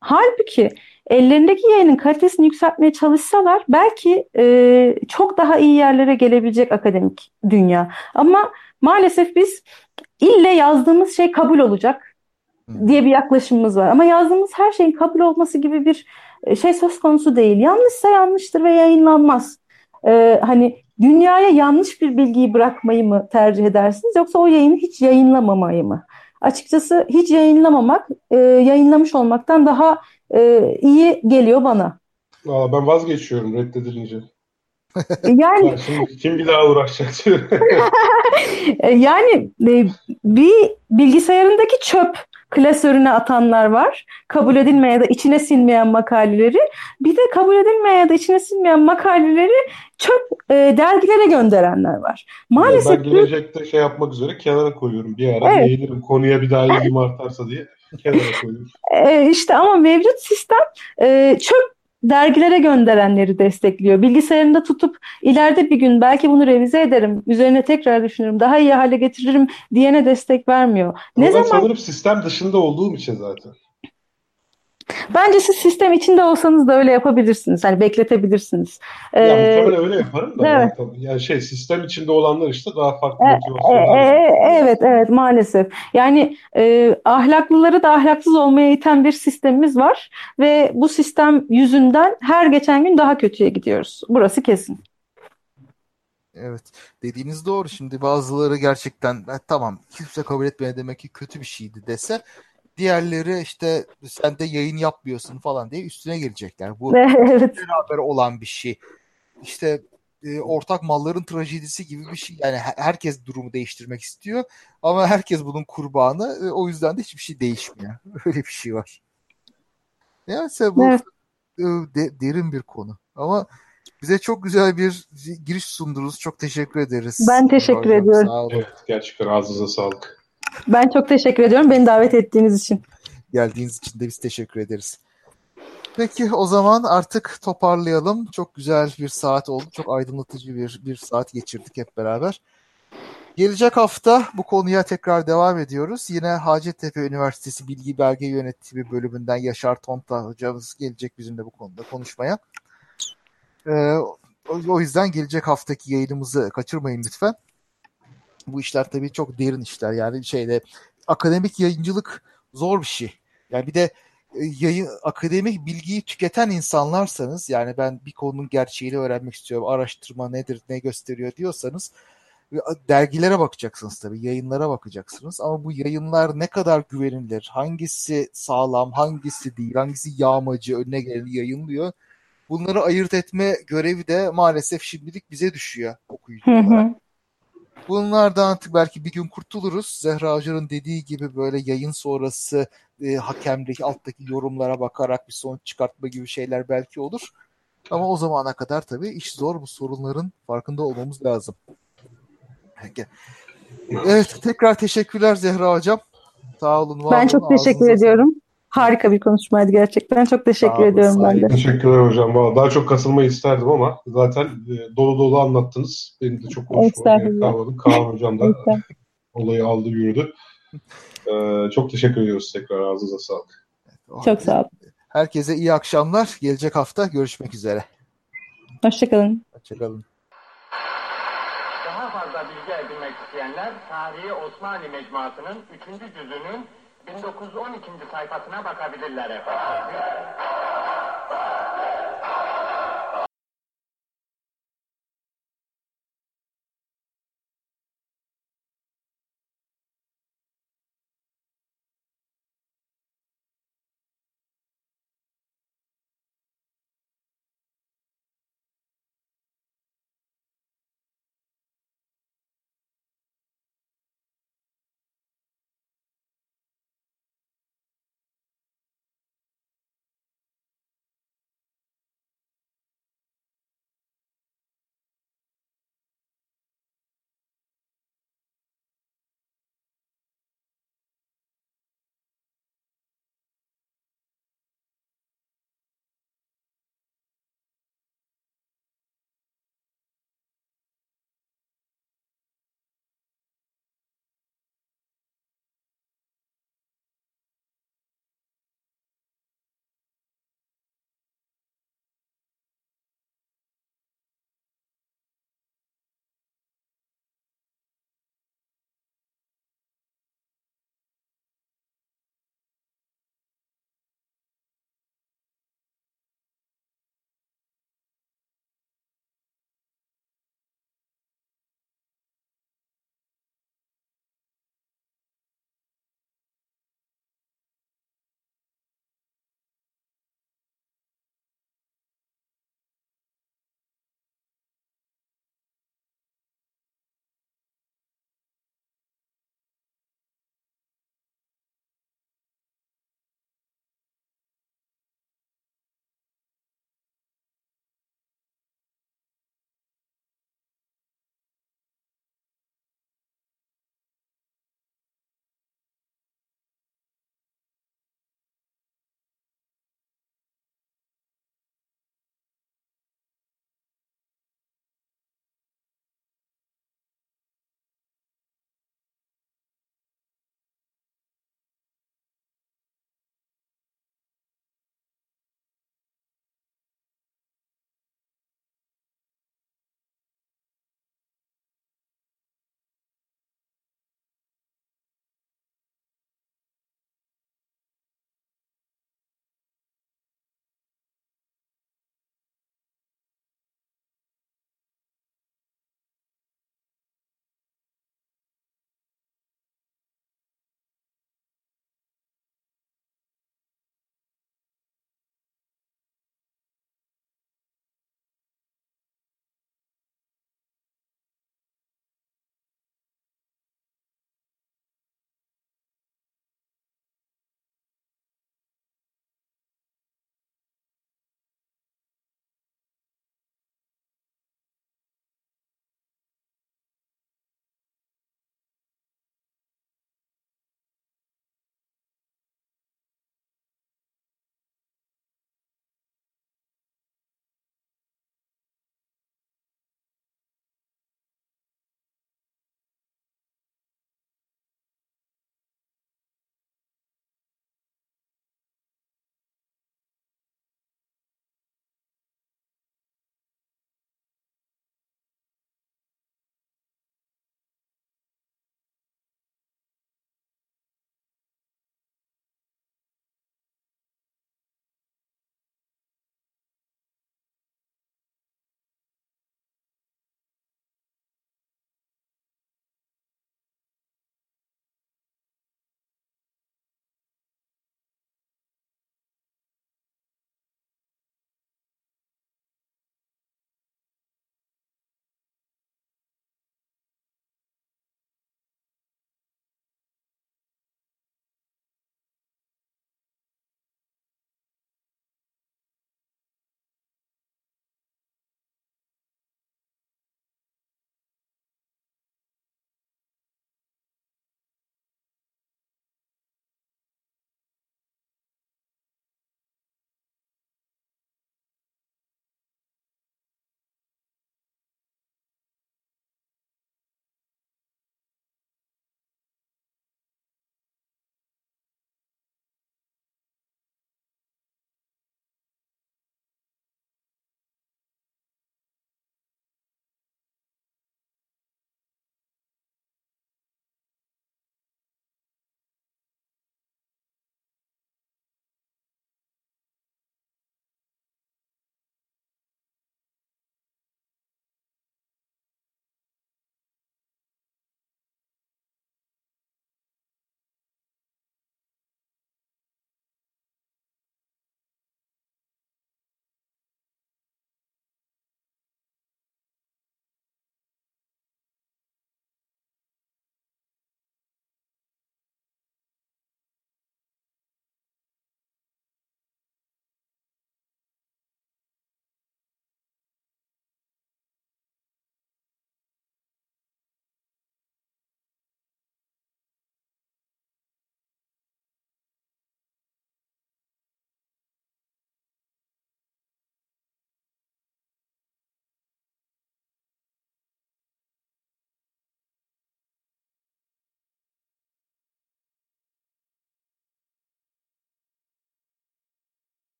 S3: Halbuki ellerindeki yayının kalitesini yükseltmeye çalışsalar belki e, çok daha iyi yerlere gelebilecek akademik dünya. Ama maalesef biz ille yazdığımız şey kabul olacak diye bir yaklaşımımız var. Ama yazdığımız her şeyin kabul olması gibi bir e, şey söz konusu değil. Yanlışsa yanlıştır ve yayınlanmaz e, hani dünyaya yanlış bir bilgiyi bırakmayı mı tercih edersiniz yoksa o yayını hiç yayınlamamayı mı? Açıkçası hiç yayınlamamak e, yayınlamış olmaktan daha e, iyi geliyor bana.
S2: Aa, ben vazgeçiyorum reddedilince. Yani ya şimdi kim bir daha uğraşacak
S3: yani e, bir bilgisayarındaki çöp klasörüne atanlar var. Kabul edilmeyen ya da içine sinmeyen makaleleri. Bir de kabul edilmeyen ya da içine sinmeyen makaleleri çöp e, dergilere gönderenler var.
S2: Maalesef ben gelecekte şey yapmak üzere kenara koyuyorum. Bir ara evet. yayınlarım konuya bir daha ilgim artarsa diye kenara koyuyorum.
S3: E, işte ama mevcut sistem e, çöp dergilere gönderenleri destekliyor. Bilgisayarında tutup ileride bir gün belki bunu revize ederim, üzerine tekrar düşünürüm, daha iyi hale getiririm diyene destek vermiyor.
S2: Ne Ama zaman sanırım sistem dışında olduğum için zaten.
S3: Bence siz sistem içinde olsanız da öyle yapabilirsiniz. Hani bekletebilirsiniz.
S2: Ya ee, muhtemelen öyle yaparım da. Evet. Yani, yani şey sistem içinde olanlar işte daha farklı e,
S3: motivasyonlar. E, e, evet evet maalesef. Yani e, ahlaklıları da ahlaksız olmaya iten bir sistemimiz var ve bu sistem yüzünden her geçen gün daha kötüye gidiyoruz. Burası kesin.
S1: Evet. Dediğiniz doğru. Şimdi bazıları gerçekten e, tamam kimse kabul etmeye demek ki kötü bir şeydi dese diğerleri işte sen de yayın yapmıyorsun falan diye üstüne gelecekler. Bu evet. beraber olan bir şey. İşte e, ortak malların trajedisi gibi bir şey. Yani herkes durumu değiştirmek istiyor ama herkes bunun kurbanı. E, o yüzden de hiçbir şey değişmiyor. Öyle bir şey var. Neyse bu evet. e, de, derin bir konu. Ama bize çok güzel bir giriş sundunuz. Çok teşekkür ederiz.
S3: Ben teşekkür ediyorum. Sağ
S2: olun. Evet, gerçekten ağzınıza sağlık.
S3: Ben çok teşekkür ediyorum beni davet ettiğiniz için.
S1: Geldiğiniz için de biz teşekkür ederiz. Peki o zaman artık toparlayalım. Çok güzel bir saat oldu. Çok aydınlatıcı bir, bir saat geçirdik hep beraber. Gelecek hafta bu konuya tekrar devam ediyoruz. Yine Hacettepe Üniversitesi Bilgi Belge Yönetimi bölümünden Yaşar Tonta hocamız gelecek bizimle bu konuda konuşmaya. Ee, o yüzden gelecek haftaki yayınımızı kaçırmayın lütfen bu işler tabii çok derin işler. Yani şeyde akademik yayıncılık zor bir şey. Yani bir de e, yayın akademik bilgiyi tüketen insanlarsanız yani ben bir konunun gerçeğini öğrenmek istiyorum. Araştırma nedir, ne gösteriyor diyorsanız dergilere bakacaksınız tabii, yayınlara bakacaksınız. Ama bu yayınlar ne kadar güvenilir, hangisi sağlam, hangisi değil, hangisi yağmacı, önüne geleni yayınlıyor. Bunları ayırt etme görevi de maalesef şimdilik bize düşüyor okuyucu olarak. Bunlardan artık belki bir gün kurtuluruz. Zehra Acar'ın dediği gibi böyle yayın sonrası e, hakemdeki alttaki yorumlara bakarak bir sonuç çıkartma gibi şeyler belki olur. Ama o zamana kadar tabii iş zor. Bu sorunların farkında olmamız lazım. Evet tekrar teşekkürler Zehra Hocam. Sağ olun.
S3: Var ben çok teşekkür ediyorum. Harika bir konuşmaydı gerçekten. Çok teşekkür Sağ ediyorum ben de.
S2: Teşekkürler hocam. Vallahi daha çok kasılmayı isterdim ama zaten e, dolu dolu anlattınız. Benim de çok hoşuma kalmadı. Kaan hocam da olayı aldı yürüdü. Ee, çok teşekkür ediyoruz tekrar. Ağzınıza sağlık.
S3: Çok sağ olun.
S1: Herkese iyi akşamlar. Gelecek hafta görüşmek üzere.
S3: Hoşçakalın.
S1: Hoşçakalın.
S4: Daha fazla bilgi edinmek isteyenler Tarihi Osmanlı Mecmuası'nın 3. cüzünün 1912. sayfasına bakabilirler efendim.